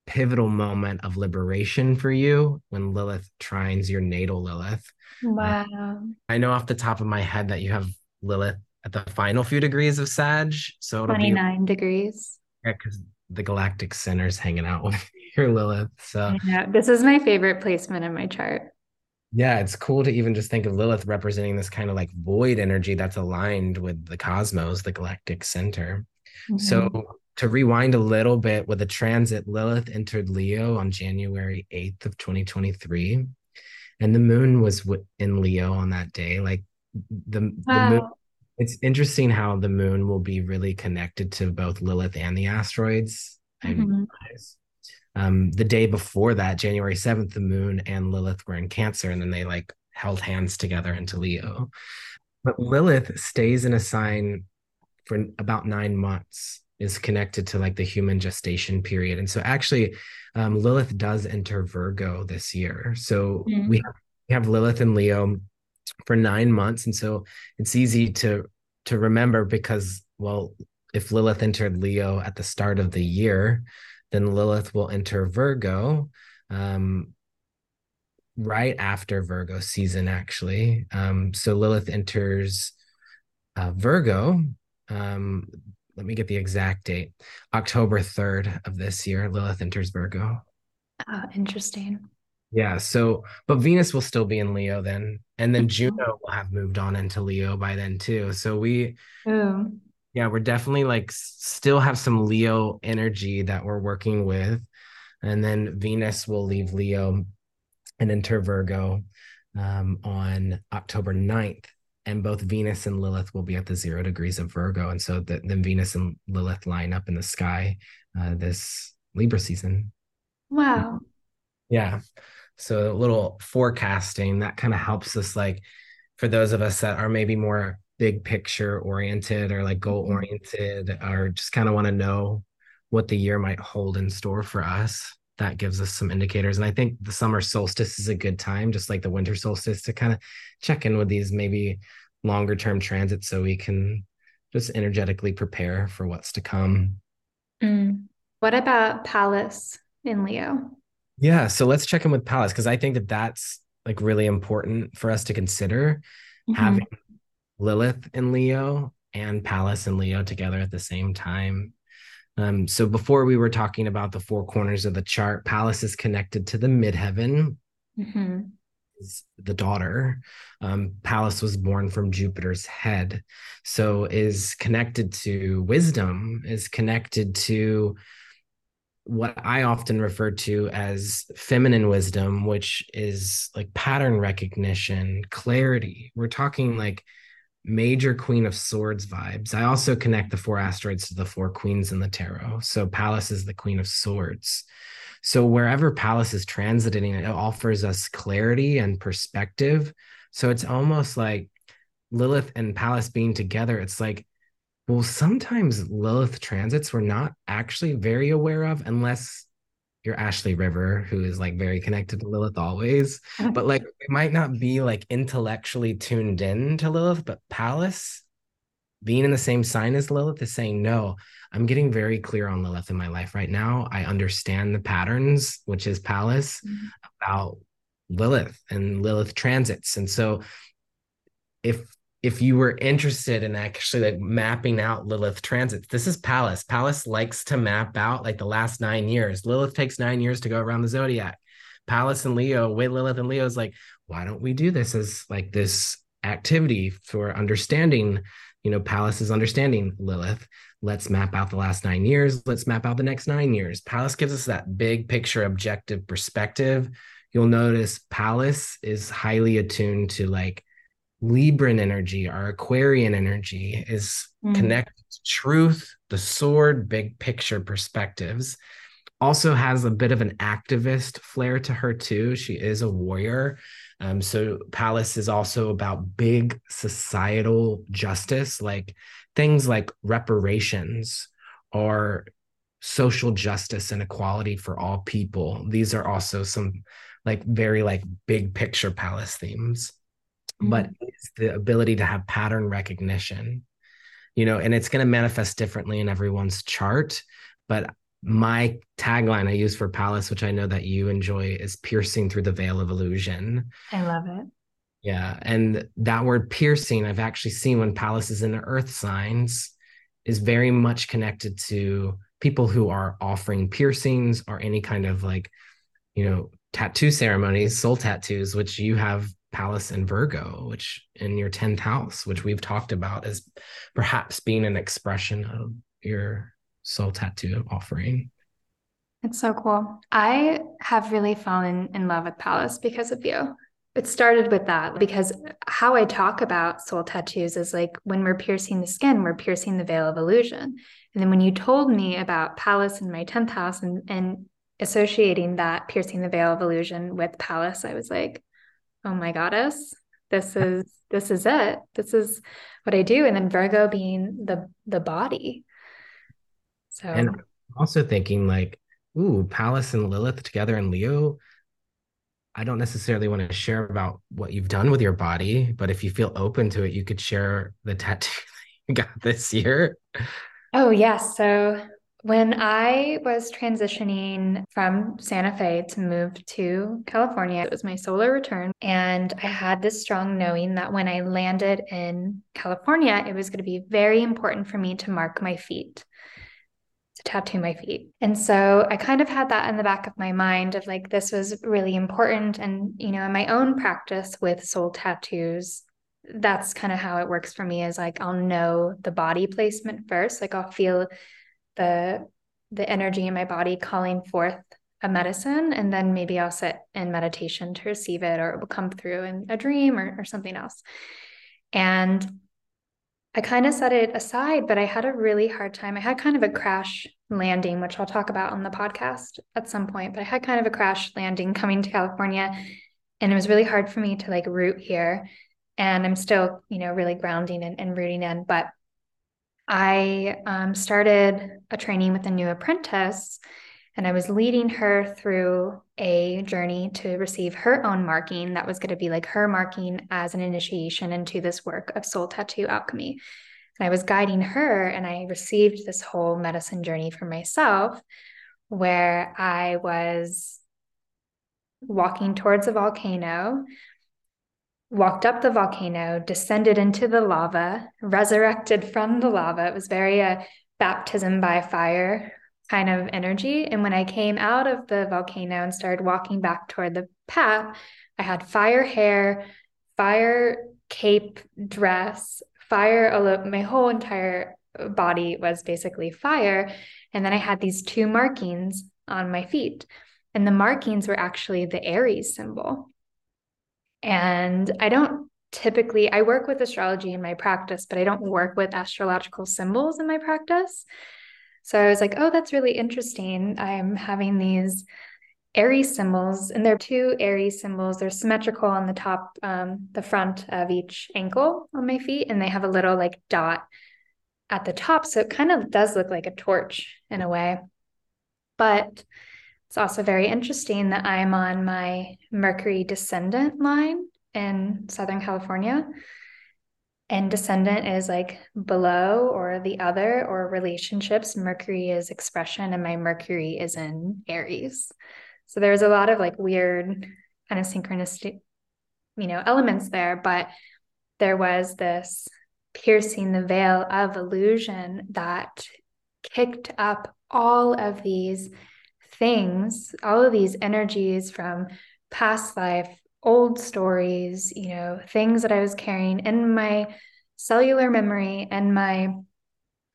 Speaker 2: pivotal moment of liberation for you when Lilith trines your natal Lilith.
Speaker 1: Uh, wow.
Speaker 2: I know off the top of my head that you have Lilith at the final few degrees of Sag. So it'll be
Speaker 1: 29 degrees.
Speaker 2: because the galactic center's hanging out [laughs] with your Lilith. So
Speaker 1: know. This is my favorite placement in my chart.
Speaker 2: Yeah, it's cool to even just think of Lilith representing this kind of like void energy that's aligned with the cosmos, the galactic center.
Speaker 1: Mhm.
Speaker 2: So to rewind a little bit with the transit, Lilith entered Leo on January 8th of 2023. And the moon was in Leo on that day. Like the, the moon. It's interesting how the moon will be really connected to both Lilith and the asteroids. I
Speaker 1: Mhm.
Speaker 2: realize. Um, the day before that, January 7th, the moon and Lilith were in Cancer, and then they like held hands together into Leo. But Lilith stays in a sign for about nine months, is connected to like the human gestation period. And so actually, um, Lilith does enter Virgo this year. So
Speaker 1: Mhm.
Speaker 2: we have, we have Lilith and Leo for nine months. And so it's easy to to remember because well, if Lilith entered Leo at the start of the year, then Lilith will enter Virgo um, right after Virgo season, actually. Um, so Lilith enters uh, Virgo. Um, let me get the exact date. October 3rd of this year, Lilith enters Virgo.
Speaker 1: Oh, interesting.
Speaker 2: Yeah. So, but Venus will still be in Leo then. And then
Speaker 1: Mhm.
Speaker 2: Juno will have moved on into Leo by then too. So we,
Speaker 1: Ooh.
Speaker 2: Yeah, we're definitely like still have some Leo energy that we're working with. And then Venus will leave Leo and enter Virgo um, on October 9th. And both Venus and Lilith will be at the zero degrees of Virgo. And so the, then Venus and Lilith line up in the sky uh, this Libra season.
Speaker 1: Wow.
Speaker 2: Yeah. So a little forecasting that kind of helps us, like, for those of us that are maybe more big picture oriented or like goal mm-hmm. oriented, or just kind of want to know what the year might hold in store for us that gives us some indicators. And I think the summer solstice is a good time, just like the winter solstice, to kind of check in with these maybe longer term transits so we can just energetically prepare for what's to come.
Speaker 1: Mm. What about Pallas in Leo?
Speaker 2: Yeah, so let's check in with Pallas because I think that that's like really important for us to consider mm-hmm. having Lilith in Leo and Pallas in Leo together at the same time um, so before we were talking about the four corners of the chart, Pallas is connected to the midheaven. Mm-hmm. The daughter, um, Pallas was born from Jupiter's head, so is connected to wisdom, is connected to what I often refer to as feminine wisdom, which is like pattern recognition, clarity. We're talking like major Queen of Swords vibes. I also connect the four asteroids to the four queens in the tarot. So Pallas is the Queen of Swords. So wherever Pallas is transiting, it offers us clarity and perspective. So it's almost like Lilith and Pallas being together. It's like, well, sometimes Lilith transits we're not actually very aware of unless your Ashley River, who is like very connected to Lilith always, but like it might not be like intellectually tuned in to Lilith, but Pallas being in the same sign as Lilith is saying, no, I'm getting very clear on Lilith in my life right now. I understand the patterns, which is Pallas, mm-hmm. about Lilith and Lilith transits. And so if if you were interested in actually like mapping out Lilith transits, this is Pallas. Pallas likes to map out like the last nine years. Lilith takes nine years to go around the zodiac. Pallas and Leo, with Lilith and Leo is like, why don't we do this as like this activity for understanding? You know, Pallas is understanding Lilith. Let's map out the last nine years. Let's map out the next nine years. Pallas gives us that big picture, objective perspective. You'll notice Pallas is highly attuned to like Libran energy, our Aquarian energy is mm. connected to truth, the sword, big picture perspectives. Also has a bit of an activist flair to her too. She is a warrior. Um, so Pallas is also about big societal justice, like things like reparations or social justice and equality for all people. These are also some like very like big picture Pallas themes but mm-hmm. it's the ability to have pattern recognition you know and it's going to manifest differently in everyone's chart but my tagline i use for Pallas which i know that you enjoy is piercing through the veil of illusion
Speaker 1: i love it
Speaker 2: yeah and that word piercing i've actually seen when Pallas is in the earth signs is very much connected to people who are offering piercings or any kind of like you know tattoo ceremonies soul tattoos which you have Pallas and Virgo, which in your 10th house, which we've talked about as perhaps being an expression of your soul tattoo offering.
Speaker 1: It's so cool. I have really fallen in love with Pallas because of you. It started with that because how I talk about soul tattoos is like when we're piercing the skin, we're piercing the veil of illusion. And then when you told me about Pallas in my 10th house and, and associating that piercing the veil of illusion with Pallas, I was like, oh my goddess. This is this is it. This is what i do. And then virgo being the the body. So
Speaker 2: and also thinking like ooh Pallas and lilith together in leo. I don't necessarily want to share about what you've done with your body but if you feel open to it you could share the tattoo [laughs] you got this year.
Speaker 1: Oh yes. So when I was transitioning from Santa Fe to move to California, it was my solar return. And I had this strong knowing that when I landed in California, it was going to be very important for me to mark my feet, to tattoo my feet. And so I kind of had that in the back of my mind of like, this was really important. And, you know, in my own practice with soul tattoos, that's kind of how it works for me is like I'll know the body placement first. Like I'll feel the the energy in my body calling forth a medicine and then maybe I'll sit in meditation to receive it or it will come through in a dream or, or something else. And I kind of set it aside, but I had a really hard time. I had kind of a crash landing, which I'll talk about on the podcast at some point, but I had kind of a crash landing coming to California. And it was really hard for me to like root here. And I'm still, you know, really grounding and, and rooting in. But I um, started a training with a new apprentice and I was leading her through a journey to receive her own marking that was going to be like her marking as an initiation into this work of soul tattoo alchemy. And I was guiding her, and I received this whole medicine journey for myself where I was walking towards a volcano, walked up the volcano, descended into the lava, resurrected from the lava. It was very a baptism by fire kind of energy. And when I came out of the volcano and started walking back toward the path, I had fire hair, fire cape dress, fire, my whole entire body was basically fire. And then I had these two markings on my feet. And the markings were actually the Aries symbol. And I don't typically, I work with astrology in my practice, but I don't work with astrological symbols in my practice. So I was like, oh, that's really interesting. I'm having these Aries symbols, and they're two Aries symbols. They're symmetrical on the top, um, the front of each ankle on my feet, and they have a little like dot at the top. So it kind of does look like a torch in a way. But it's also very interesting that I'm on my Mercury descendant line in Southern California. And descendant is like below or the other or relationships. Mercury is expression and my mercury is in aries. So there's a lot of like weird kind of synchronistic you know elements there. But there was this piercing the veil of illusion that kicked up all of these things all of these energies from past life old stories, you know, things that I was carrying in my cellular memory and my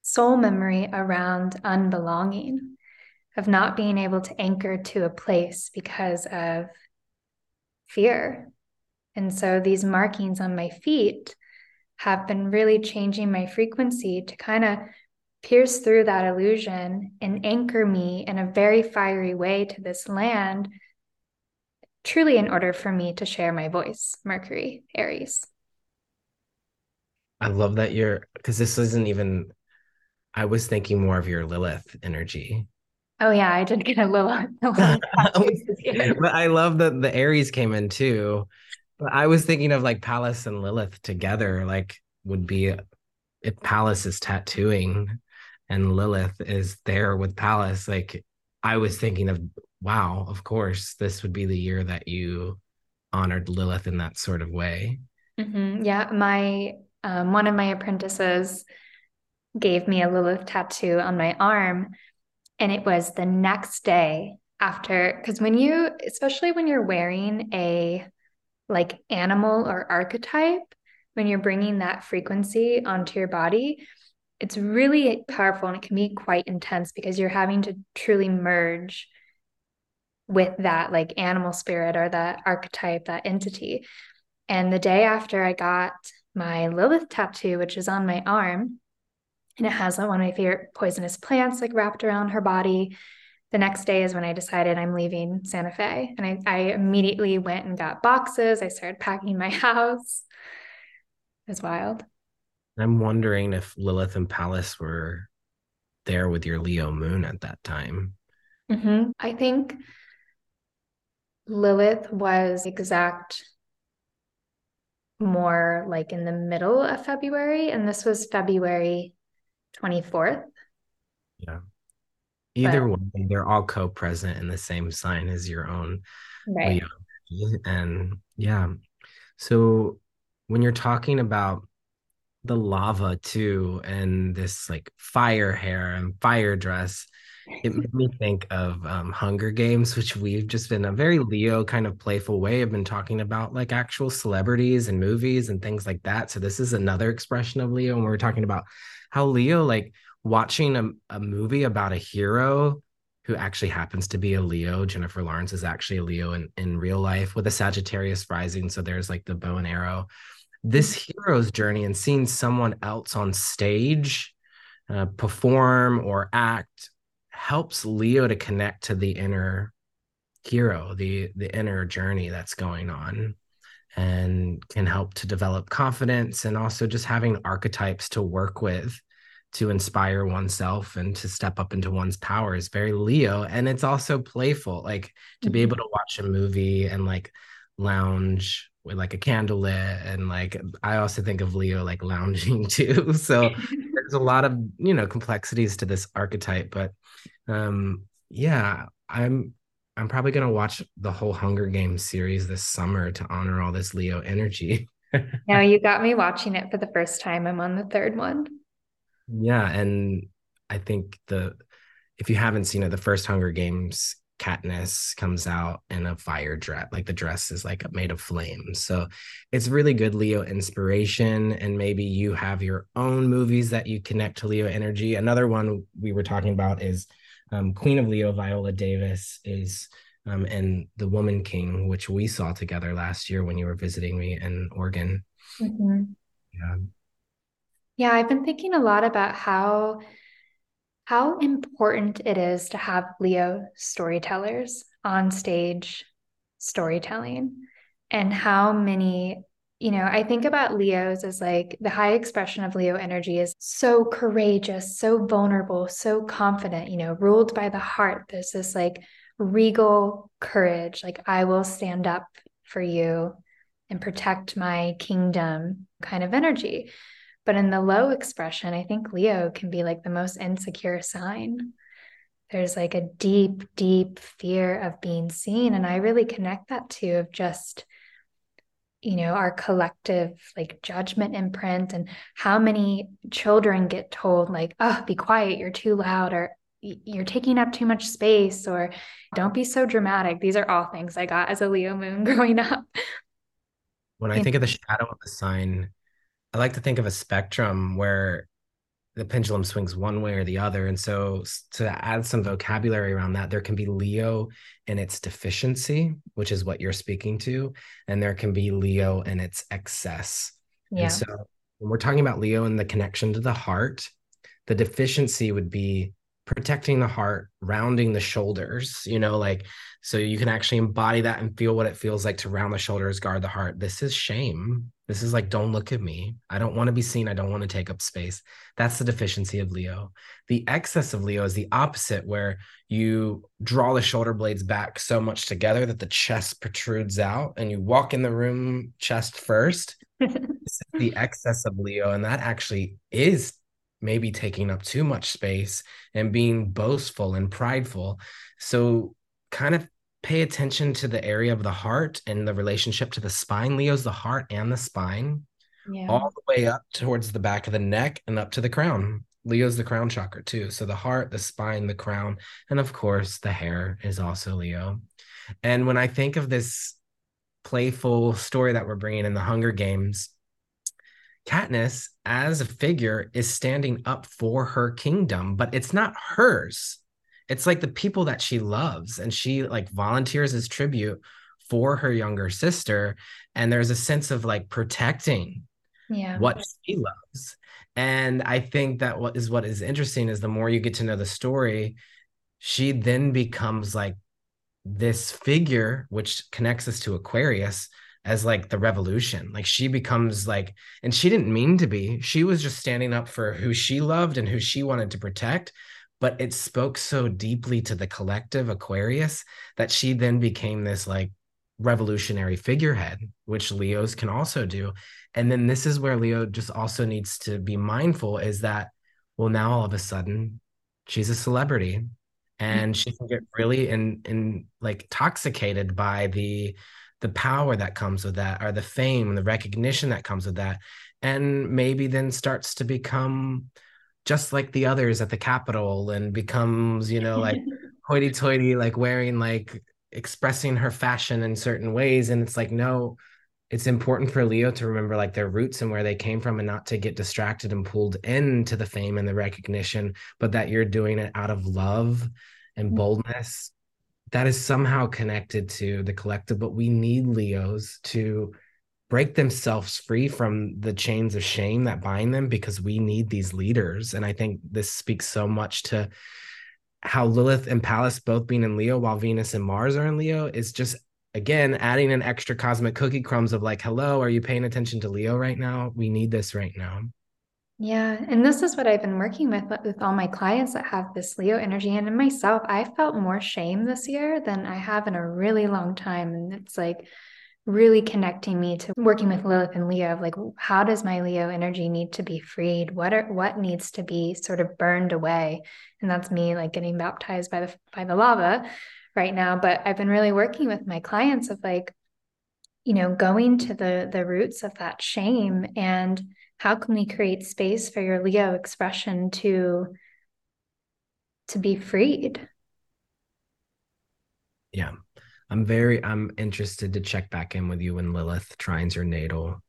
Speaker 1: soul memory around unbelonging, of not being able to anchor to a place because of fear. And so these markings on my feet have been really changing my frequency to kind of pierce through that illusion and anchor me in a very fiery way to this land truly in order for me to share my voice, Mercury, Aries.
Speaker 2: I love that you're because this isn't even I was thinking more of your Lilith energy.
Speaker 1: Oh yeah, I did get a Lilith. [laughs] [laughs]
Speaker 2: but I love that the Aries came in too. But I was thinking of like Pallas and Lilith together, like would be if Pallas is tattooing and Lilith is there with Pallas, like I was thinking of wow, of course, this would be the year that you honored Lilith in that sort of way.
Speaker 1: Mm-hmm. Yeah, my um, one of my apprentices gave me a Lilith tattoo on my arm, and it was the next day after because when you, especially when you're wearing a like animal or archetype, when you're bringing that frequency onto your body, it's really powerful and it can be quite intense because you're having to truly merge with that like animal spirit or that archetype, that entity. And the day after I got my Lilith tattoo, which is on my arm, and it has one of my favorite poisonous plants like wrapped around her body. The next day is when I decided I'm leaving Santa Fe. And I, I immediately went and got boxes. I started packing my [laughs] house. It was wild.
Speaker 2: I'm wondering if Lilith and Pallas were there with your Leo moon at that time.
Speaker 1: Mm-hmm. I think Lilith was exact more like in the middle of February, and this was February 24th.
Speaker 2: Yeah. Either but, way, they're all co present in the same sign as your own.
Speaker 1: Right.
Speaker 2: Leo. And yeah. So when you're talking about the lava too, and this like fire hair and fire dress, it made me think of um, Hunger Games, which we've just been a very Leo kind of playful way of been talking about like actual celebrities and movies and things like that. So this is another expression of Leo, and we're talking about how Leo like watching a, a movie about a hero who actually happens to be a Leo. Jennifer Lawrence is actually a Leo in, in real life with a Sagittarius rising. So there's like the bow and arrow. This hero's journey and seeing someone else on stage uh, perform or act helps Leo to connect to the inner hero, the the inner journey that's going on and can help to develop confidence and also just having archetypes to work with to inspire oneself and to step up into one's power is very Leo. And it's also playful, like to be able mm-hmm. to watch a movie and like lounge with like a candle lit. And like, I also think of Leo like lounging [laughs] too. So [laughs] there's a lot of, you know, complexities to this archetype. But um, yeah, I'm I'm probably gonna watch the whole Hunger Games series this summer to honor all this Leo energy. [laughs]
Speaker 1: now you got me watching it for the first time. I'm on the third one.
Speaker 2: Yeah, and I think the if you haven't seen it, the first Hunger Games, Katniss comes out in a fire dress, like the dress is like made of flames. So it's really good Leo inspiration. And maybe you have your own movies that you connect to Leo energy. Another one we were talking about is um, Queen of Leo, Viola Davis, is um, and The Woman King, which we saw together last year when you were visiting me in Oregon. Mm-hmm.
Speaker 1: Yeah. Yeah, I've been thinking a lot about how how important it is to have Leo storytellers on stage storytelling and how many you know, I think about Leos as like the high expression of Leo energy is so courageous, so vulnerable, so confident, you know, ruled by the heart. There's this like regal courage, like, I will stand up for you and protect my kingdom kind of energy. But in the low expression, I think Leo can be like the most insecure sign. There's like a deep, deep fear of being seen. And I really connect that to of just, you know, our collective like judgment imprint and how many children get told, like, oh, be quiet, you're too loud, or you're taking up too much space, or don't be so dramatic. These are all things I got as a Leo moon [laughs] growing up.
Speaker 2: When I think of the shadow of the sign, I like to think of a spectrum where the pendulum swings one way or the other. And so to add some vocabulary around that, there can be Leo in its deficiency, which is what you're speaking to, and there can be Leo in its excess. Yeah. And so when we're talking about Leo and the connection to the heart, the deficiency would be protecting the heart, rounding the shoulders, you know, like so you can actually embody that and feel what it feels like to round the shoulders, guard the heart. This is shame. This is like, don't look at me. I don't want to be seen. I don't want to take up space. That's the deficiency of Leo. The excess of Leo is the opposite, where you draw the shoulder blades back so much together that the chest protrudes out and you walk in the room chest first. [laughs] the excess of Leo. And that actually is maybe taking up too much space and being boastful and prideful. So, kind of pay attention to the area of the heart and the relationship to the spine. Leo's the heart and the spine, yeah. all the way up towards the back of the neck and up to the crown. Leo's the crown chakra too. So the heart, the spine, the crown, and of course, the hair is also Leo. And when I think of this playful story that we're bringing in the Hunger Games, Katniss, as a figure, is standing up for her kingdom, but it's not hers. It's like the people that she loves and she like volunteers as tribute for her younger sister and there's a sense of like protecting yeah. what she loves. And i think that what is what is interesting is the more you get to know the story she then becomes like this figure which connects us to aquarius as like the revolution like she becomes like and she didn't mean to be she was just standing up for who she loved and who she wanted to protect but it spoke so deeply to the collective Aquarius that she then became this like revolutionary figurehead, which Leos can also do. And then this is where Leo just also needs to be mindful is that, well, now all of a sudden she's a celebrity and she can get really in in like intoxicated by the the power that comes with that or the fame and the recognition that comes with that and maybe then starts to become just like the others at the Capitol and becomes, you know, like [laughs] hoity toity, like wearing like expressing her fashion in certain ways. And it's like, no, it's important for Leo to remember like their roots and where they came from and not to get distracted and pulled into the fame and the recognition, but that you're doing it out of love and mm-hmm. boldness. That is somehow connected to the collective, but we need Leos to break themselves free from the chains of shame that bind them because we need these leaders. And I think this speaks so much to how Lilith and Pallas both being in Leo while Venus and Mars are in Leo is just again adding an extra cosmic cookie crumbs of like, hello, are you paying attention to Leo right now? We need this right now.
Speaker 1: Yeah, and this is what I've been working with with all my clients that have this Leo energy and in myself, I felt more shame this year than I have in a really long time and it's like really connecting me to working with Lilith and Leo of like how does my Leo energy need to be freed? What are what needs to be sort of burned away? And that's me like getting baptized by the by the lava right now. But I've been really working with my clients of like, you know, going to the the roots of that shame and how can we create space for your Leo expression to to be freed?
Speaker 2: Yeah. I'm very I'm interested to check back in with you when Lilith trines your natal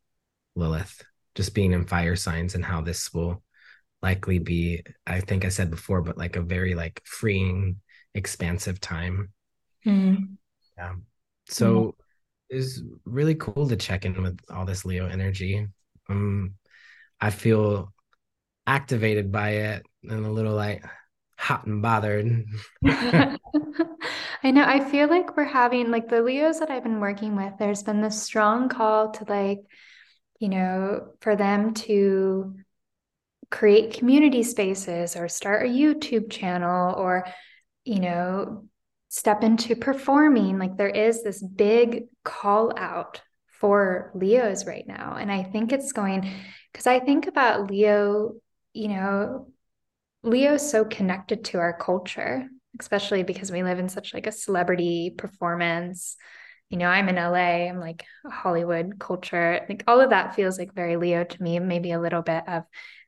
Speaker 2: Lilith, just being in fire signs and how this will likely be, I think I said before, but like a very like freeing, expansive time. Mm-hmm. Yeah. So mm-hmm. it's really cool to check in with all this Leo energy. Um I feel activated by it and a little like hot and bothered. [laughs]
Speaker 1: I know. I feel like we're having like the Leos that I've been working with, there's been this strong call to like, you know, for them to create community spaces or start a YouTube channel or, you know, step into performing. Like there is this big call out for Leos right now. And I think it's going because I think about Leo, you know, Leo's so connected to our culture, especially because we live in such like a celebrity performance. You know, I'm in LA, I'm like Hollywood culture. Like all of that feels like very Leo to me, maybe a little bit of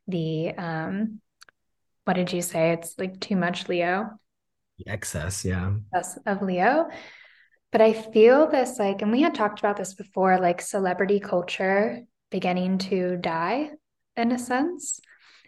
Speaker 1: the um what did you say? It's like too much Leo.
Speaker 2: excess, yeah.
Speaker 1: Excess of Leo. But I feel this like, and we had talked about this before, like celebrity culture beginning to die in a sense.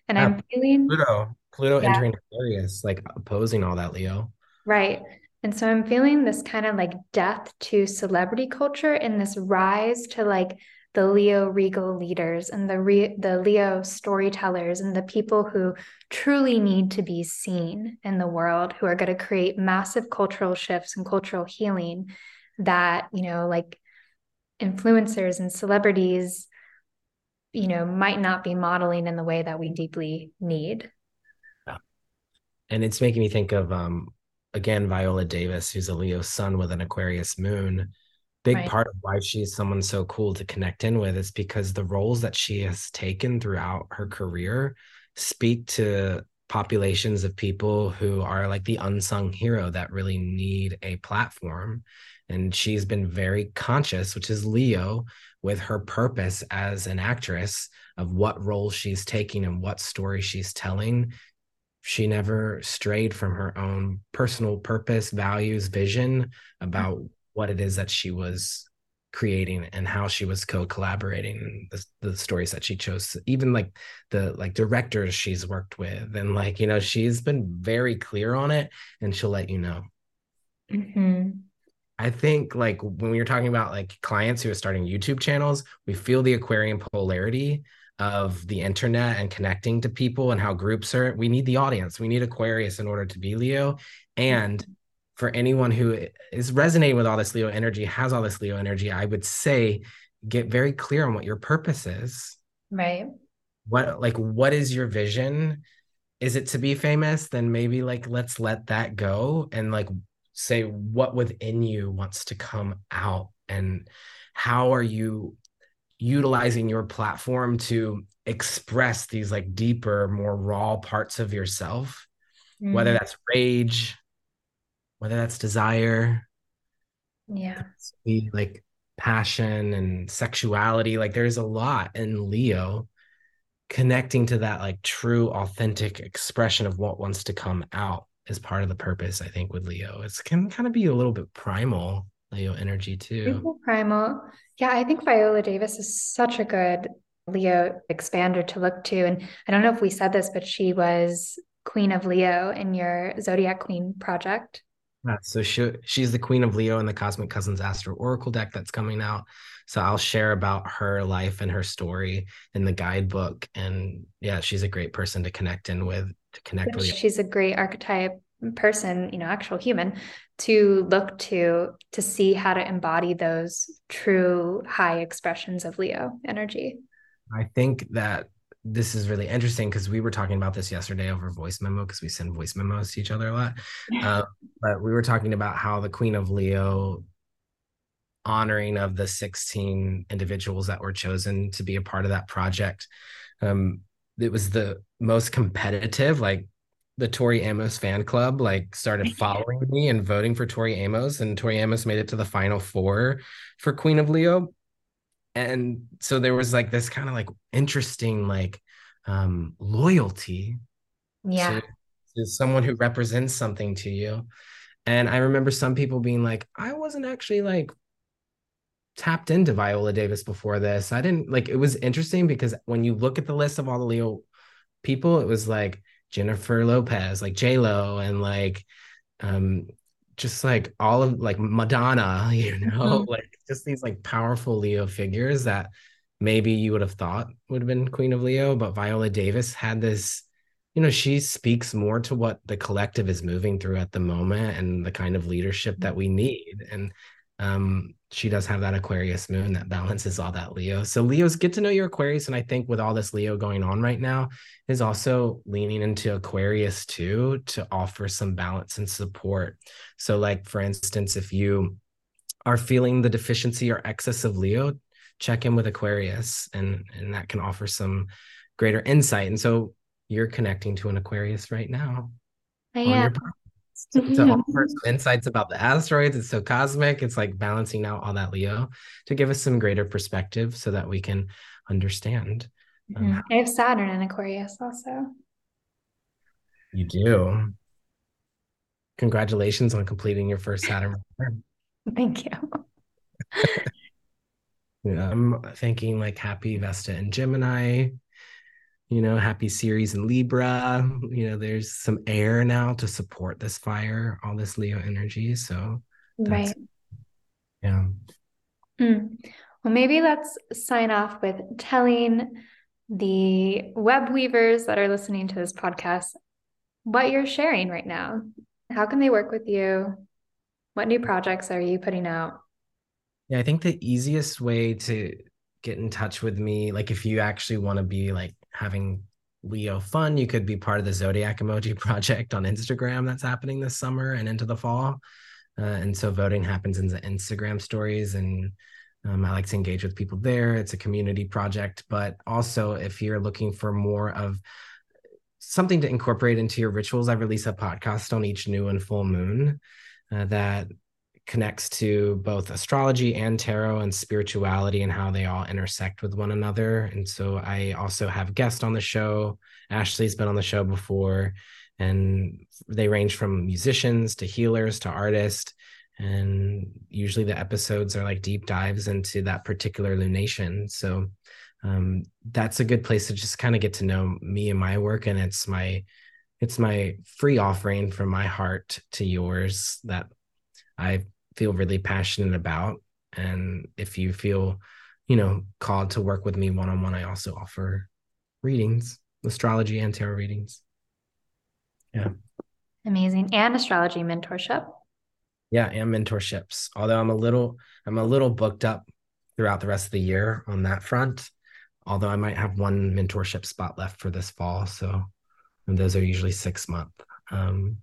Speaker 1: And yeah, I'm feeling
Speaker 2: Pluto. Pluto yeah. entering Aquarius, like opposing all that, Leo.
Speaker 1: Right. And so I'm feeling this kind of like death to celebrity culture and this rise to like the Leo regal leaders and the re- the Leo storytellers and the people who truly need to be seen in the world who are going to create massive cultural shifts and cultural healing that, you know, like influencers and celebrities you know might not be modeling in the way that we deeply need Yeah.
Speaker 2: and it's making me think of um again Viola Davis, who's a Leo sun with an Aquarius moon. Big right. part of why she's someone so cool to connect in with is because the roles that she has taken throughout her career speak to populations of people who are like the unsung hero that really need a platform. And she's been very conscious, which is Leo, with her purpose as an actress of what role she's taking and what story she's telling she never strayed from her own personal purpose, values, vision about mm-hmm. What it is that she was creating and how she was co-collaborating the, the stories that she chose even like the like directors she's worked with. And like you know she's been very clear on it and she'll let you know. Mm-hmm. i think like when we are talking about like clients who are starting youtube channels we feel the aquarian polarity of the internet and connecting to people and how groups are we need the audience. We need aquarius in order to be leo. And for anyone who is resonating with all this leo energy has all this leo energy i would say get very clear on what your purpose is.
Speaker 1: Right.
Speaker 2: What like what is your vision? Is it to be famous? Then maybe like let's let that go and like say what within you wants to come out and how are you utilizing your platform to express these like deeper more raw parts of yourself mm. whether that's rage whether that's desire
Speaker 1: yeah.
Speaker 2: like passion and sexuality like there's a lot in leo connecting to that like true authentic expression of what wants to come out is part of the purpose i think with leo. It's can kind of be a little bit primal leo energy too.
Speaker 1: Primal. Yeah i think viola davis is such a good leo expander to look to and i don't know if we said this but she was queen of leo in your zodiac queen project
Speaker 2: yeah, so she she's the queen of Leo in the Cosmic Cousins Astro Oracle deck that's coming out. So I'll share about her life and her story in the guidebook. And yeah, she's a great person to connect in with, to connect with.
Speaker 1: She's a great archetype person, you know, actual human to look to to see how to embody those true high expressions of Leo energy.
Speaker 2: I think that this is really interesting because we were talking about this yesterday over voice memo because we send voice memos to each other a lot. Uh, but we were talking about how the Queen of Leo honoring of the 16 individuals that were chosen to be a part of that project. Um, it was the most competitive, like the Tori Amos fan club like started [laughs] following me and voting for Tori Amos, and Tori Amos made it to the final four for Queen of Leo and so there was like this kind of like interesting like um loyalty
Speaker 1: yeah.
Speaker 2: to, to someone who represents something to you. And i remember some people being like i wasn't actually like tapped into viola davis before this. I didn't like it was interesting because when you look at the list of all the leo people it was like jennifer lopez like j lo and like um just like all of like Madonna, [laughs] you know, mm-hmm. like just these like powerful Leo figures that maybe you would have thought would have been Queen of Leo, but Viola Davis had this, you know, she speaks more to what the collective is moving through at the moment and the kind of leadership that we need. And um, she does have that Aquarius moon that balances all that Leo. So Leo's get to know your Aquarius, and I think with all this Leo going on right now, is also leaning into Aquarius too to offer some balance and support. So, like for instance, if you are feeling the deficiency or excess of Leo, check in with Aquarius, and and that can offer some greater insight. And so you're connecting to an Aquarius right now.
Speaker 1: I am
Speaker 2: to, to offer some insights about the asteroids. It's so cosmic. It's like balancing out all that Leo to give us some greater perspective so that we can understand.
Speaker 1: Um, mm-hmm. I have Saturn in Aquarius also.
Speaker 2: You do. Congratulations on completing your first Saturn. [laughs]
Speaker 1: Thank you. [laughs]
Speaker 2: yeah, I'm thinking like happy Vesta and Gemini you know, happy Ceres in Libra. You know, there's some air now to support this fire, all this Leo energy. So,
Speaker 1: right.
Speaker 2: Yeah.
Speaker 1: Mm. Well, maybe let's sign off with telling the web weavers that are listening to this podcast what you're sharing right now. How can they work with you? What new projects are you putting out?
Speaker 2: Yeah, I think the easiest way to get in touch with me, like if you actually want to be like having Leo fun, you could be part of the Zodiac Emoji [laughs] Project on Instagram that's happening this summer and into the fall. Uh, and so voting happens in the Instagram stories, and um, I like to engage with people there. It's a community project, but also if you're looking for more of something to incorporate into your rituals, I release a podcast on each new and full moon uh, that connects to both astrology and tarot and spirituality and how they all intersect with one another. And so I also have guests on the show. Ashley's been on the show before, and they range from musicians to healers to artists. And usually the episodes are like deep dives into that particular lunation. So um, that's a good place to just kind of get to know me and my work. And it's my it's my free offering from my heart to yours that I feel really passionate about. And if you feel, you know, called to work with me one on one, I also offer readings, astrology and tarot readings. Yeah.
Speaker 1: Amazing. And astrology mentorship.
Speaker 2: Yeah, and mentorships. Although I'm a little, I'm a little booked up throughout the rest of the year on that front. Although I might have one mentorship spot left for this fall. So those are usually six month. Um,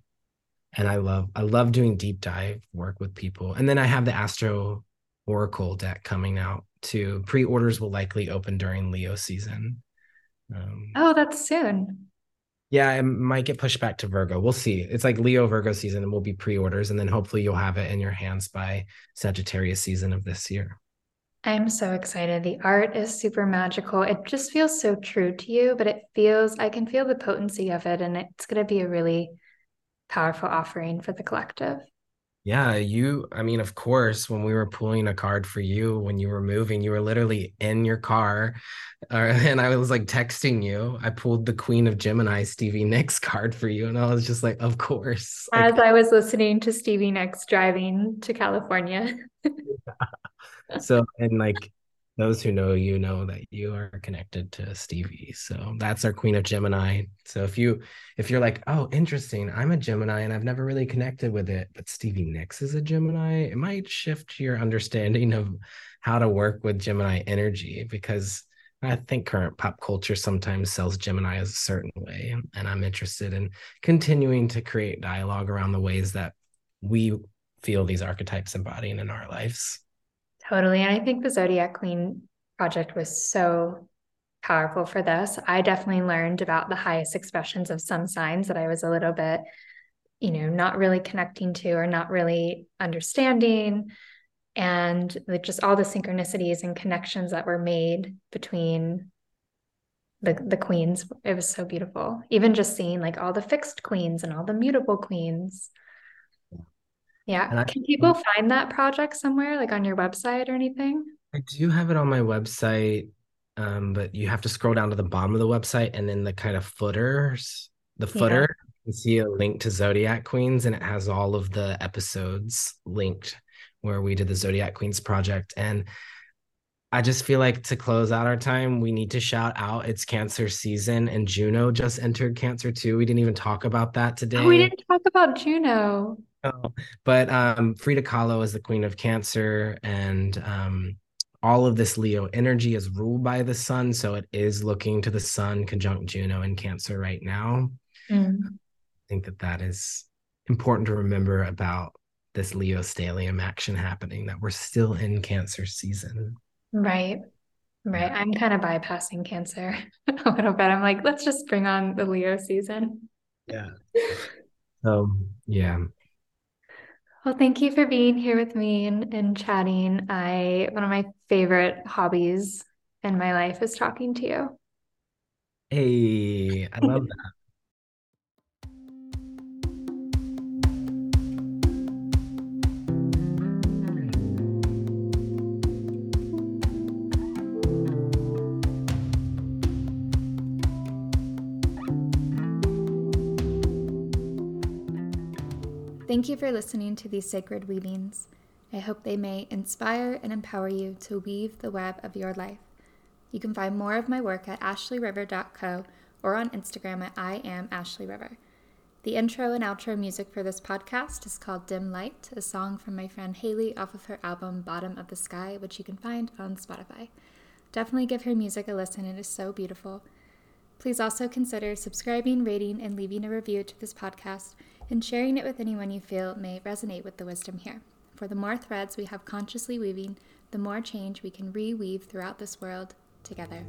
Speaker 2: and I love I love doing deep dive work with people. And then I have the Astro Oracle deck coming out too. Pre-orders will likely open during Leo season.
Speaker 1: Um, oh, that's soon.
Speaker 2: Yeah, it might get pushed back to Virgo. We'll see. It's like Leo Virgo season, and will be pre-orders, and then hopefully you'll have it in your hands by Sagittarius season of this year.
Speaker 1: I'm so excited. The art is super magical. It just feels so true to you, but it feels, I can feel the potency of it, and it's going to be a really powerful offering for the collective.
Speaker 2: Yeah, you, I mean, of course, when we were pulling a card for you, when you were moving, you were literally in your car. [laughs] Uh, and I was like texting you. I pulled the Queen of Gemini, Stevie Nicks [laughs] card for you. And I was just like, of course.
Speaker 1: As like, I was listening to Stevie Nicks driving to California. [laughs]
Speaker 2: so, and like, those who know you know that you are connected to Stevie. So that's our Queen of Gemini. So if you if you're like, oh, interesting, I'm a Gemini and I've never really connected with it, but Stevie Nicks is a Gemini, it might shift your understanding of how to work with Gemini energy because I think current pop culture sometimes sells Gemini as a certain way. And I'm interested in continuing to create dialogue around the ways that we feel these archetypes embodying in our lives.
Speaker 1: Totally. And I think the Zodiac Queen project was so powerful for this. I definitely learned about the highest expressions of some signs that I was a little bit, you know, not really connecting to or not really understanding. And like just all the synchronicities and connections that were made between the the queens. It was so beautiful. Even just seeing like all the fixed queens and all the mutable queens. Yeah. Can people find that project somewhere, like on your website or anything?
Speaker 2: I do have it on my website, um, but you have to scroll down to the bottom of the website and then the kind of footers, the footer, yeah. you see a link to Zodiac Queens, and it has all of the episodes linked where we did the Zodiac Queens project. And I just feel like to close out our time, we need to shout out it's Cancer season, and Juno just entered Cancer too. We didn't even talk about that today. Oh,
Speaker 1: we didn't talk about Juno.
Speaker 2: Oh, but um, Frida Kahlo is the queen of Cancer, and um, all of this Leo energy is ruled by the sun. So it is looking to the sun conjunct Juno in Cancer right now. Mm. I think that that is important to remember about this Leo stellium action happening, that we're still in Cancer season.
Speaker 1: Right. Right. I'm kind of bypassing Cancer [laughs] a little bit. I'm like, let's just bring on the Leo season.
Speaker 2: Yeah. [laughs] Um, yeah.
Speaker 1: Well, thank you for being here with me and, and chatting. I one of my favorite hobbies in my life is talking to you.
Speaker 2: Hey, I love that.
Speaker 1: Thank you for listening to these sacred weavings. I hope they may inspire and empower you to weave the web of your life. You can find more of my work at ashleyriver.co or on Instagram at I am Ashlee River. The intro and outro music for this podcast is called Dim Light, a song from my friend Haley off of her album Bottom of the Sky, which you can find on Spotify. Definitely give her music a listen, it is so beautiful. Please also consider subscribing, rating, and leaving a review to this podcast and sharing it with anyone you feel may resonate with the wisdom here. For the more threads we have consciously weaving, the more change we can reweave throughout this world together.